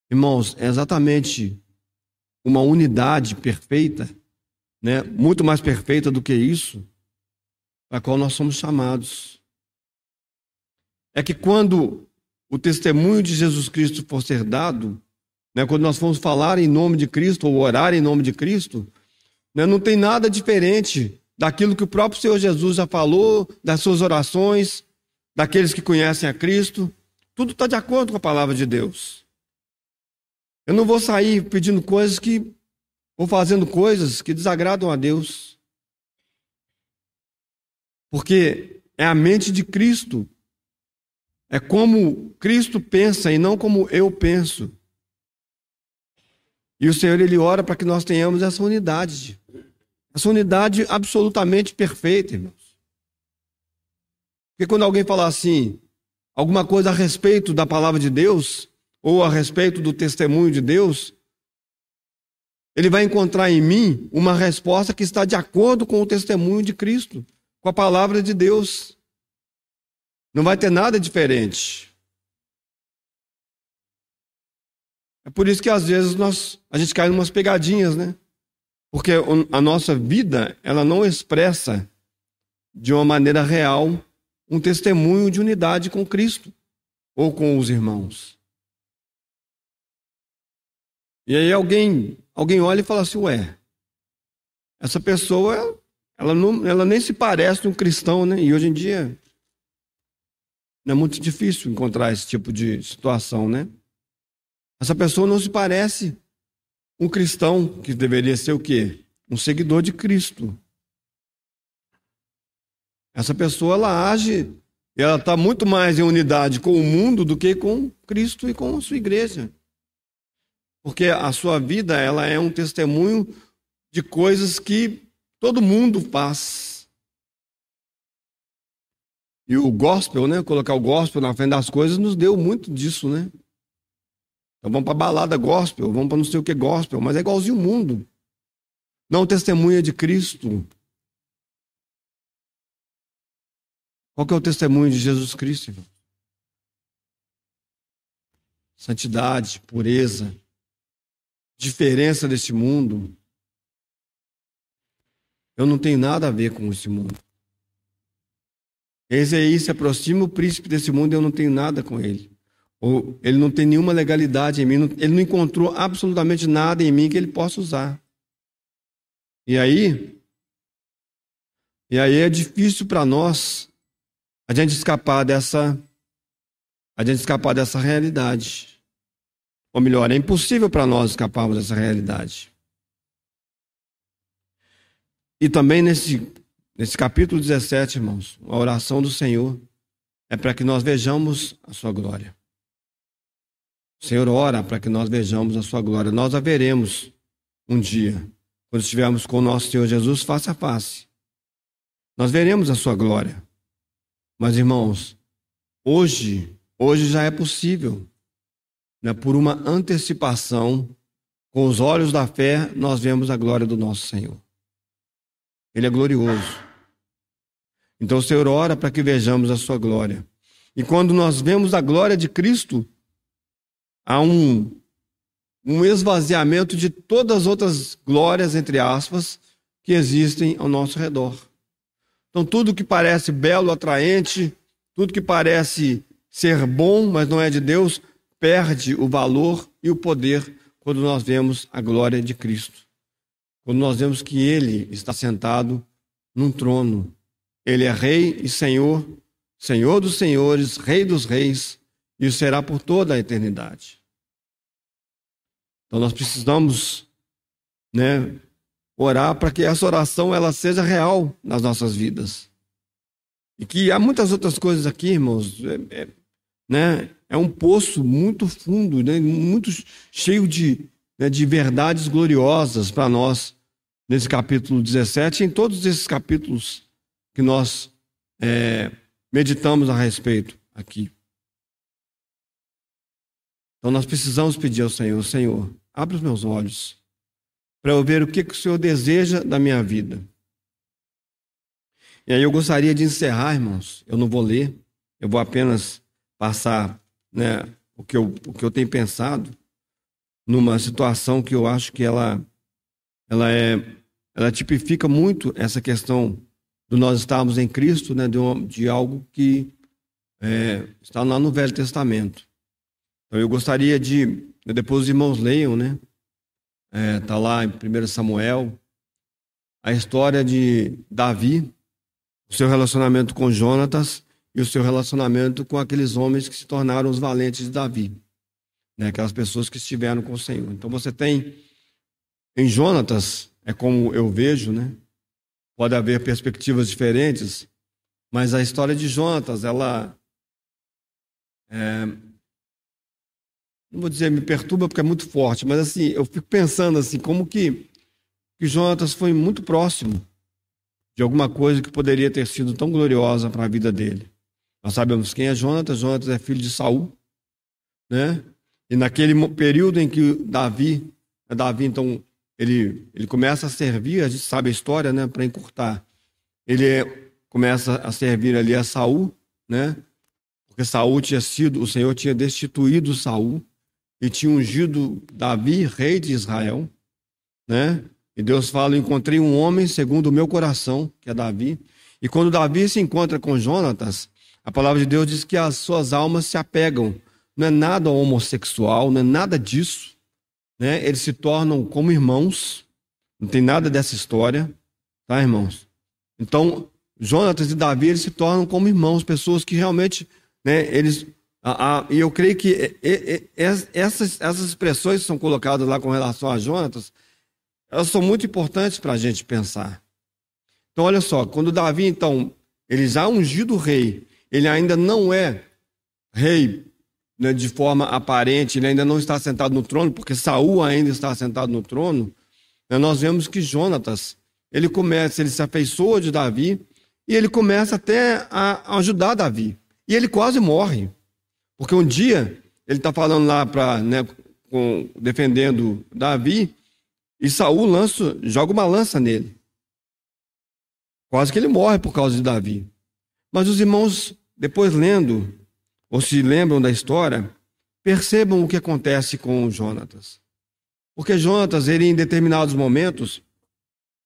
Irmãos, é exatamente uma unidade perfeita, né? muito mais perfeita do que isso, para a qual nós somos chamados é que quando o testemunho de Jesus Cristo for ser dado, né, quando nós formos falar em nome de Cristo ou orar em nome de Cristo, né, não tem nada diferente daquilo que o próprio Senhor Jesus já falou, das suas orações, daqueles que conhecem a Cristo. Tudo está de acordo com a palavra de Deus. Eu não vou sair pedindo coisas que, ou fazendo coisas que desagradam a Deus. Porque é a mente de Cristo é como Cristo pensa e não como eu penso. E o Senhor, Ele ora para que nós tenhamos essa unidade. Essa unidade absolutamente perfeita, irmãos. Porque quando alguém falar assim, alguma coisa a respeito da palavra de Deus, ou a respeito do testemunho de Deus, ele vai encontrar em mim uma resposta que está de acordo com o testemunho de Cristo, com a palavra de Deus. Não vai ter nada diferente. É por isso que às vezes nós, a gente cai em umas pegadinhas, né? Porque a nossa vida, ela não expressa de uma maneira real um testemunho de unidade com Cristo ou com os irmãos. E aí alguém, alguém olha e fala assim, ué, essa pessoa, ela, não, ela nem se parece um cristão, né? E hoje em dia não é muito difícil encontrar esse tipo de situação, né? Essa pessoa não se parece um cristão que deveria ser o quê? Um seguidor de Cristo. Essa pessoa ela age, ela está muito mais em unidade com o mundo do que com Cristo e com a sua igreja. Porque a sua vida ela é um testemunho de coisas que todo mundo faz. E o gospel, né? Colocar o gospel na frente das coisas nos deu muito disso, né? Então vamos para balada gospel, vamos para não sei o que gospel, mas é igualzinho o mundo. Não testemunha de Cristo. Qual que é o testemunho de Jesus Cristo? Irmão? Santidade, pureza, diferença desse mundo. Eu não tenho nada a ver com esse mundo. Esse aí se aproxima o príncipe desse mundo e eu não tenho nada com ele. Ou ele não tem nenhuma legalidade em mim, ele não encontrou absolutamente nada em mim que ele possa usar. E aí, e aí é difícil para nós a gente escapar dessa a gente escapar dessa realidade. Ou melhor, é impossível para nós escaparmos dessa realidade. E também nesse Nesse capítulo 17, irmãos, a oração do Senhor é para que nós vejamos a sua glória. O Senhor ora para que nós vejamos a sua glória. Nós a veremos um dia, quando estivermos com o nosso Senhor Jesus face a face. Nós veremos a sua glória. Mas, irmãos, hoje, hoje já é possível, né, por uma antecipação, com os olhos da fé, nós vemos a glória do nosso Senhor. Ele é glorioso. Então o Senhor ora para que vejamos a sua glória. E quando nós vemos a glória de Cristo, há um, um esvaziamento de todas as outras glórias, entre aspas, que existem ao nosso redor. Então, tudo que parece belo, atraente, tudo que parece ser bom, mas não é de Deus, perde o valor e o poder quando nós vemos a glória de Cristo. Quando nós vemos que Ele está sentado num trono. Ele é Rei e Senhor, Senhor dos Senhores, Rei dos Reis, e será por toda a eternidade. Então nós precisamos, né, orar para que essa oração ela seja real nas nossas vidas. E que há muitas outras coisas aqui, irmãos, é, é, né, é um poço muito fundo, né, muito cheio de, né, de verdades gloriosas para nós nesse capítulo 17 e em todos esses capítulos que nós é, meditamos a respeito aqui. Então nós precisamos pedir ao Senhor, Senhor, abre os meus olhos para eu ver o que, que o Senhor deseja da minha vida. E aí eu gostaria de encerrar, irmãos. Eu não vou ler, eu vou apenas passar né, o, que eu, o que eu tenho pensado numa situação que eu acho que ela, ela, é, ela tipifica muito essa questão do nós estarmos em Cristo, né, de, um, de algo que é, está lá no Velho Testamento. Então eu gostaria de, depois os irmãos leiam, né? Está é, lá em 1 Samuel, a história de Davi, o seu relacionamento com Jonatas e o seu relacionamento com aqueles homens que se tornaram os valentes de Davi, né? aquelas pessoas que estiveram com o Senhor. Então você tem em Jonatas, é como eu vejo, né? Pode haver perspectivas diferentes, mas a história de Jonatas, ela é, não vou dizer me perturba porque é muito forte, mas assim, eu fico pensando assim, como que, que Jonatas foi muito próximo de alguma coisa que poderia ter sido tão gloriosa para a vida dele. Nós sabemos quem é Jonatas, Jonatas é filho de Saul, né? E naquele período em que Davi, Davi então ele, ele começa a servir, a gente sabe a história, né, para encurtar. Ele é, começa a servir ali a Saul, né? Porque Saul tinha sido, o Senhor tinha destituído Saul e tinha ungido Davi, rei de Israel, né? E Deus fala: Encontrei um homem segundo o meu coração, que é Davi. E quando Davi se encontra com Jonatas, a palavra de Deus diz que as suas almas se apegam. Não é nada homossexual, não é nada disso. Né? Eles se tornam como irmãos. Não tem nada dessa história, tá, irmãos? Então, Jonatas e Davi eles se tornam como irmãos, pessoas que realmente, né, eles ah, ah, e eu creio que essas, essas expressões que são colocadas lá com relação a Jonatas, elas são muito importantes para a gente pensar. Então, olha só, quando Davi, então, ele já ungido rei, ele ainda não é rei né, de forma aparente, ele ainda não está sentado no trono, porque Saul ainda está sentado no trono, né, nós vemos que Jonatas, ele começa, ele se afeiçoa de Davi, e ele começa até a ajudar Davi. E ele quase morre. Porque um dia ele está falando lá para né, defendendo Davi e Saul lança, joga uma lança nele. Quase que ele morre por causa de Davi. Mas os irmãos, depois lendo, ou se lembram da história, percebam o que acontece com Jonatas. Porque Jonatas, ele em determinados momentos,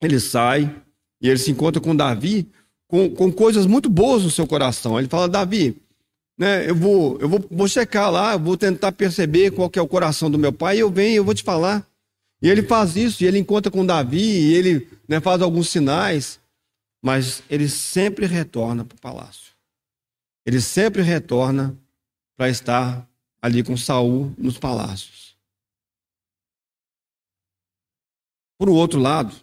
ele sai e ele se encontra com Davi com, com coisas muito boas no seu coração. Ele fala, Davi, né, eu, vou, eu vou, vou checar lá, vou tentar perceber qual que é o coração do meu pai, e eu venho, eu vou te falar. E ele faz isso, e ele encontra com Davi, e ele né, faz alguns sinais, mas ele sempre retorna para o palácio. Ele sempre retorna para estar ali com Saul nos palácios. Por outro lado,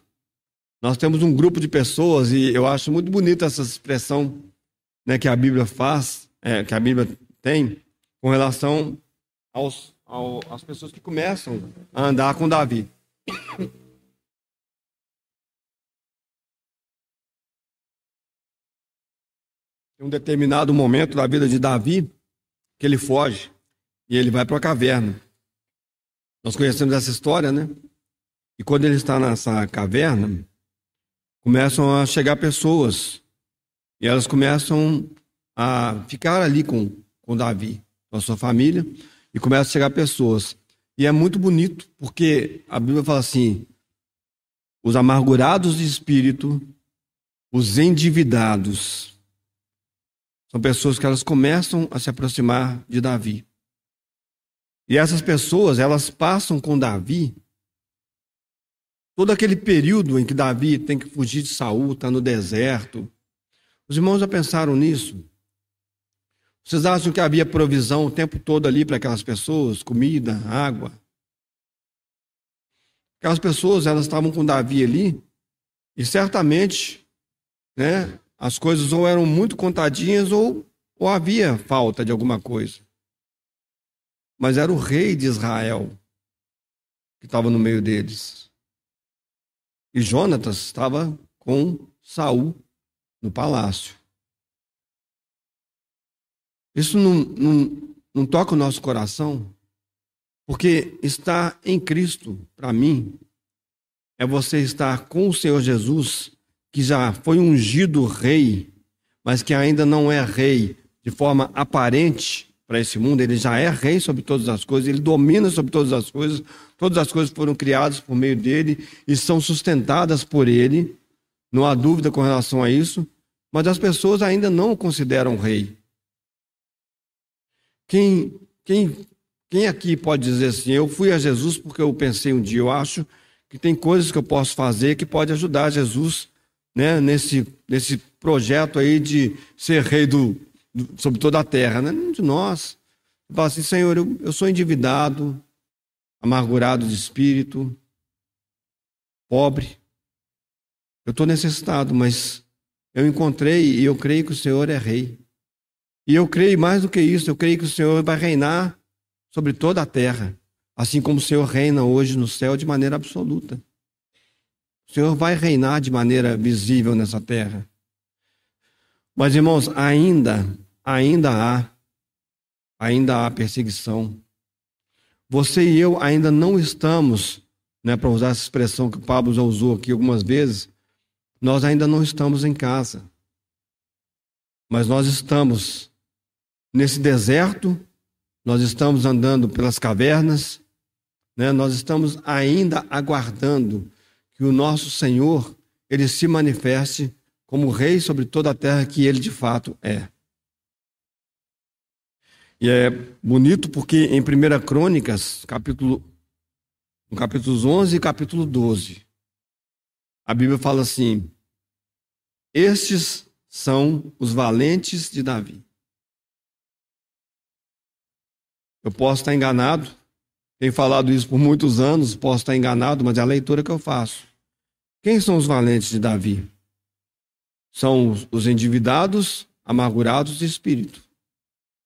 nós temos um grupo de pessoas, e eu acho muito bonita essa expressão né, que a Bíblia faz, é, que a Bíblia tem com relação aos, ao, às pessoas que começam a andar com Davi. Tem um determinado momento da vida de Davi que ele foge e ele vai para a caverna. Nós conhecemos essa história, né? E quando ele está nessa caverna, começam a chegar pessoas e elas começam a ficar ali com, com Davi, com a sua família, e começam a chegar pessoas. E é muito bonito, porque a Bíblia fala assim: os amargurados de espírito, os endividados, são pessoas que elas começam a se aproximar de Davi. E essas pessoas, elas passam com Davi todo aquele período em que Davi tem que fugir de Saul, está no deserto. Os irmãos já pensaram nisso? Vocês acham que havia provisão o tempo todo ali para aquelas pessoas, comida, água? Aquelas pessoas, elas estavam com Davi ali e certamente, né, as coisas ou eram muito contadinhas ou, ou havia falta de alguma coisa. Mas era o rei de Israel que estava no meio deles. E Jonatas estava com Saul no palácio. Isso não, não, não toca o nosso coração, porque estar em Cristo, para mim, é você estar com o Senhor Jesus, que já foi ungido rei, mas que ainda não é rei de forma aparente para esse mundo, ele já é rei sobre todas as coisas, ele domina sobre todas as coisas, todas as coisas foram criadas por meio dele e são sustentadas por ele, não há dúvida com relação a isso, mas as pessoas ainda não o consideram rei. Quem, quem, quem aqui pode dizer assim, eu fui a Jesus porque eu pensei um dia, eu acho que tem coisas que eu posso fazer que pode ajudar Jesus né, nesse, nesse projeto aí de ser rei do, do sobre toda a terra, né? de nós. Fala assim, Senhor, eu, eu sou endividado, amargurado de espírito, pobre. Eu estou necessitado, mas eu encontrei e eu creio que o Senhor é rei. E eu creio mais do que isso, eu creio que o Senhor vai reinar sobre toda a terra, assim como o Senhor reina hoje no céu de maneira absoluta. O Senhor vai reinar de maneira visível nessa terra. Mas irmãos, ainda, ainda há, ainda há perseguição. Você e eu ainda não estamos, né, para usar essa expressão que o Pablo já usou aqui algumas vezes, nós ainda não estamos em casa. Mas nós estamos nesse deserto, nós estamos andando pelas cavernas, né? nós estamos ainda aguardando que o nosso Senhor ele se manifeste como rei sobre toda a terra que ele de fato é. E é bonito porque em 1 Crônicas, capítulo, no capítulos 11 e capítulo 12, a Bíblia fala assim: Estes são os valentes de Davi. Eu posso estar enganado, tenho falado isso por muitos anos, posso estar enganado, mas é a leitura que eu faço. Quem são os valentes de Davi? São os endividados, amargurados de espírito,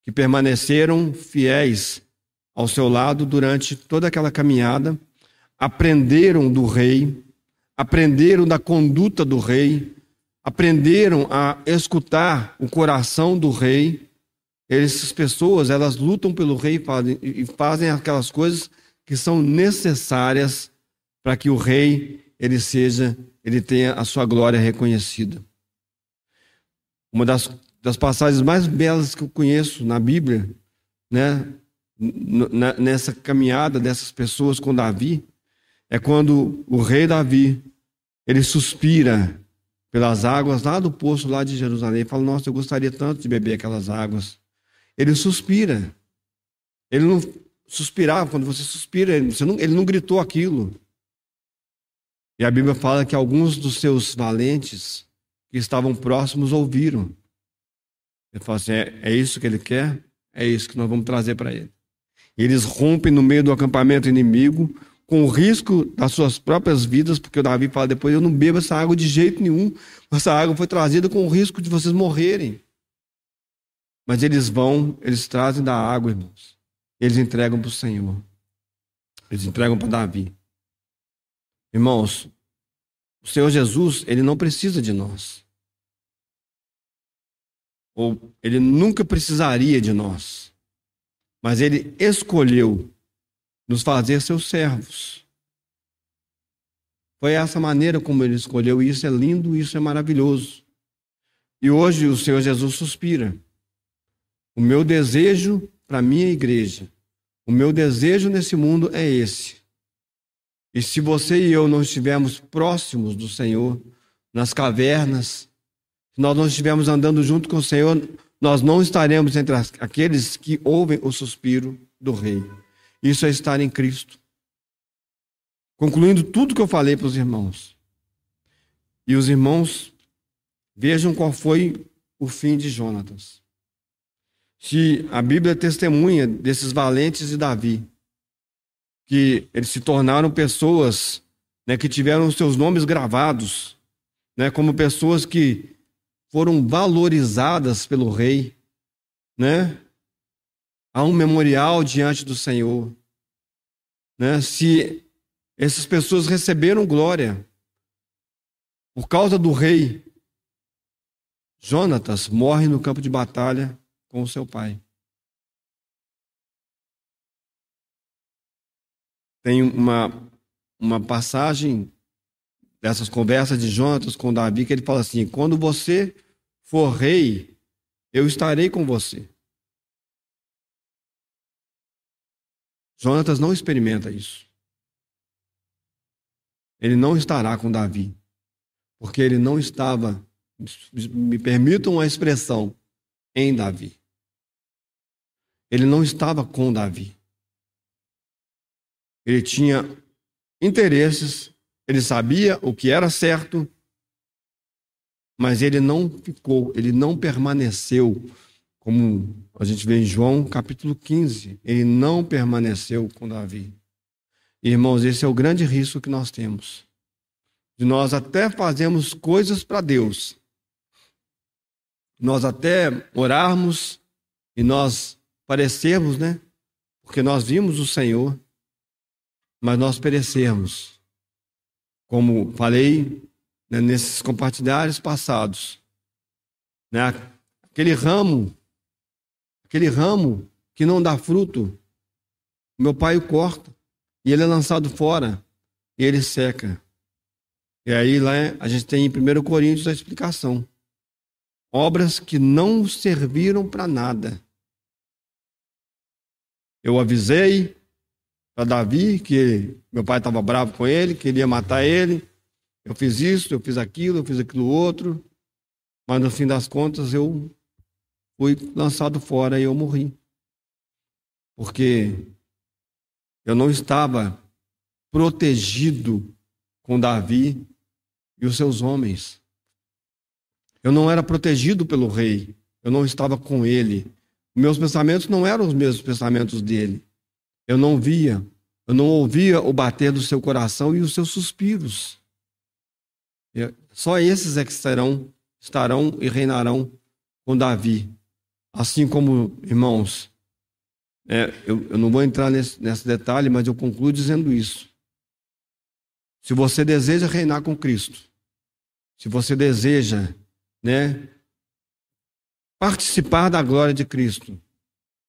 que permaneceram fiéis ao seu lado durante toda aquela caminhada, aprenderam do rei, aprenderam da conduta do rei, aprenderam a escutar o coração do rei essas pessoas, elas lutam pelo rei e fazem aquelas coisas que são necessárias para que o rei ele seja, ele tenha a sua glória reconhecida. Uma das, das passagens mais belas que eu conheço na Bíblia, né, nessa caminhada dessas pessoas com Davi, é quando o rei Davi ele suspira pelas águas lá do poço lá de Jerusalém, fala: "Nossa, eu gostaria tanto de beber aquelas águas". Ele suspira. Ele não suspirava, quando você suspira, ele não, ele não gritou aquilo. E a Bíblia fala que alguns dos seus valentes que estavam próximos ouviram. Ele fala assim: é, é isso que ele quer? É isso que nós vamos trazer para ele. Eles rompem no meio do acampamento inimigo, com o risco das suas próprias vidas, porque o Davi fala depois: eu não bebo essa água de jeito nenhum. Essa água foi trazida com o risco de vocês morrerem. Mas eles vão, eles trazem da água, irmãos. Eles entregam para o Senhor. Eles entregam para Davi. Irmãos, o Senhor Jesus, ele não precisa de nós. Ou ele nunca precisaria de nós. Mas ele escolheu nos fazer seus servos. Foi essa maneira como ele escolheu, e isso é lindo, isso é maravilhoso. E hoje o Senhor Jesus suspira O meu desejo para a minha igreja, o meu desejo nesse mundo é esse. E se você e eu não estivermos próximos do Senhor, nas cavernas, se nós não estivermos andando junto com o Senhor, nós não estaremos entre aqueles que ouvem o suspiro do Rei. Isso é estar em Cristo. Concluindo tudo que eu falei para os irmãos. E os irmãos vejam qual foi o fim de Jonatas. Se a Bíblia testemunha desses valentes de Davi, que eles se tornaram pessoas né, que tiveram seus nomes gravados, né, como pessoas que foram valorizadas pelo rei, né? Há um memorial diante do Senhor, né? Se essas pessoas receberam glória por causa do rei, Jonatas morre no campo de batalha com o seu pai. Tem uma, uma passagem dessas conversas de Jonatas com Davi que ele fala assim: quando você for rei, eu estarei com você. Jonatas não experimenta isso. Ele não estará com Davi, porque ele não estava, me permitam a expressão, em Davi. Ele não estava com Davi. Ele tinha interesses, ele sabia o que era certo, mas ele não ficou, ele não permaneceu, como a gente vê em João capítulo 15, ele não permaneceu com Davi. Irmãos, esse é o grande risco que nós temos. De nós até fazemos coisas para Deus. Nós até orarmos e nós parecermos, né? Porque nós vimos o Senhor, mas nós perecermos. Como falei né, nesses compartilhares passados. Né, aquele ramo, aquele ramo que não dá fruto, meu pai o corta e ele é lançado fora e ele seca. E aí lá a gente tem em 1 Coríntios a explicação. Obras que não serviram para nada. Eu avisei para Davi que meu pai estava bravo com ele, queria matar ele. Eu fiz isso, eu fiz aquilo, eu fiz aquilo outro, mas no fim das contas eu fui lançado fora e eu morri. Porque eu não estava protegido com Davi e os seus homens. Eu não era protegido pelo rei, eu não estava com ele. Meus pensamentos não eram os mesmos pensamentos dele. Eu não via, eu não ouvia o bater do seu coração e os seus suspiros. Só esses é que estarão, estarão e reinarão com Davi. Assim como, irmãos, é, eu, eu, não vou entrar nesse, nesse detalhe, mas eu concluo dizendo isso. Se você deseja reinar com Cristo, se você deseja né, participar da glória de Cristo,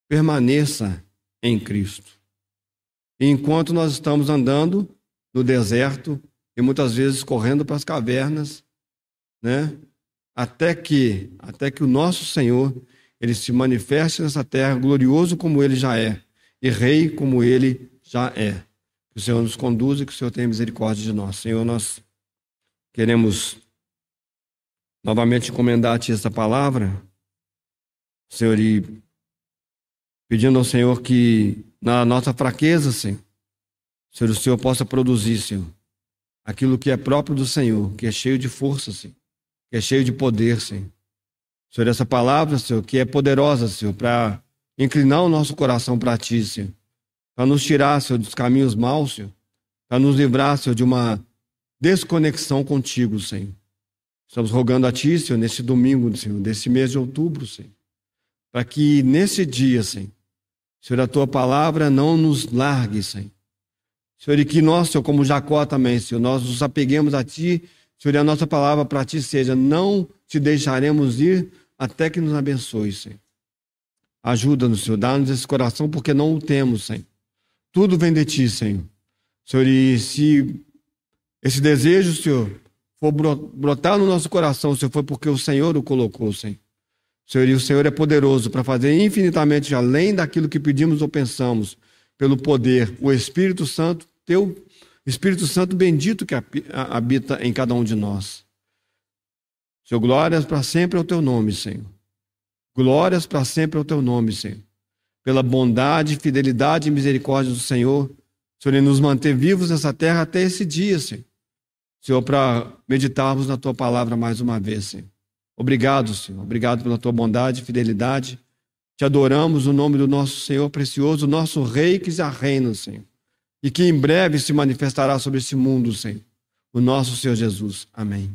permaneça em Cristo. E enquanto nós estamos andando no deserto, e muitas vezes correndo para as cavernas, né? Até que, até que o nosso Senhor ele se manifeste nessa terra glorioso como ele já é e rei como ele já é. Que o Senhor nos conduza e que o Senhor tenha misericórdia de nós. Senhor, nós queremos novamente encomendar a Ti esta palavra, Senhor, e pedindo ao Senhor que na nossa fraqueza, Senhor, Senhor, o Senhor possa produzir, Senhor, aquilo que é próprio do Senhor, que é cheio de força, Senhor, que é cheio de poder, Senhor. Senhor, essa palavra, Senhor, que é poderosa, Senhor, para inclinar o nosso coração para Ti, Senhor, para nos tirar, Senhor, dos caminhos maus, Senhor, para nos livrar, Senhor, de uma desconexão contigo, Senhor. Estamos rogando a Ti, Senhor, nesse domingo, Senhor, desse mês de outubro, Senhor, para que nesse dia, Senhor, Senhor, a Tua palavra não nos largue, Senhor, Senhor, e que nós, Senhor, como Jacó também, Senhor, nós nos apeguemos a Ti, Senhor, e a nossa palavra para Ti seja: não te deixaremos ir até que nos abençoe, Senhor. Ajuda-nos, Senhor, dá-nos esse coração, porque não o temos, Senhor. Tudo vem de Ti, Senhor. Senhor, e se esse desejo, Senhor, for brotar no nosso coração, Senhor, foi porque o Senhor o colocou, Senhor. Senhor, e o Senhor é poderoso para fazer infinitamente além daquilo que pedimos ou pensamos, pelo poder, o Espírito Santo, teu Espírito Santo bendito que habita em cada um de nós. Senhor, glórias para sempre ao teu nome, Senhor. Glórias para sempre ao teu nome, Senhor. Pela bondade, fidelidade e misericórdia do Senhor, Senhor, e nos manter vivos nessa terra até esse dia, Senhor. Senhor, para meditarmos na tua palavra mais uma vez, Senhor. Obrigado, Senhor. Obrigado pela tua bondade e fidelidade. Te adoramos o no nome do nosso Senhor precioso, nosso Rei que já reina, Senhor. E que em breve se manifestará sobre esse mundo, Senhor. O nosso Senhor Jesus. Amém.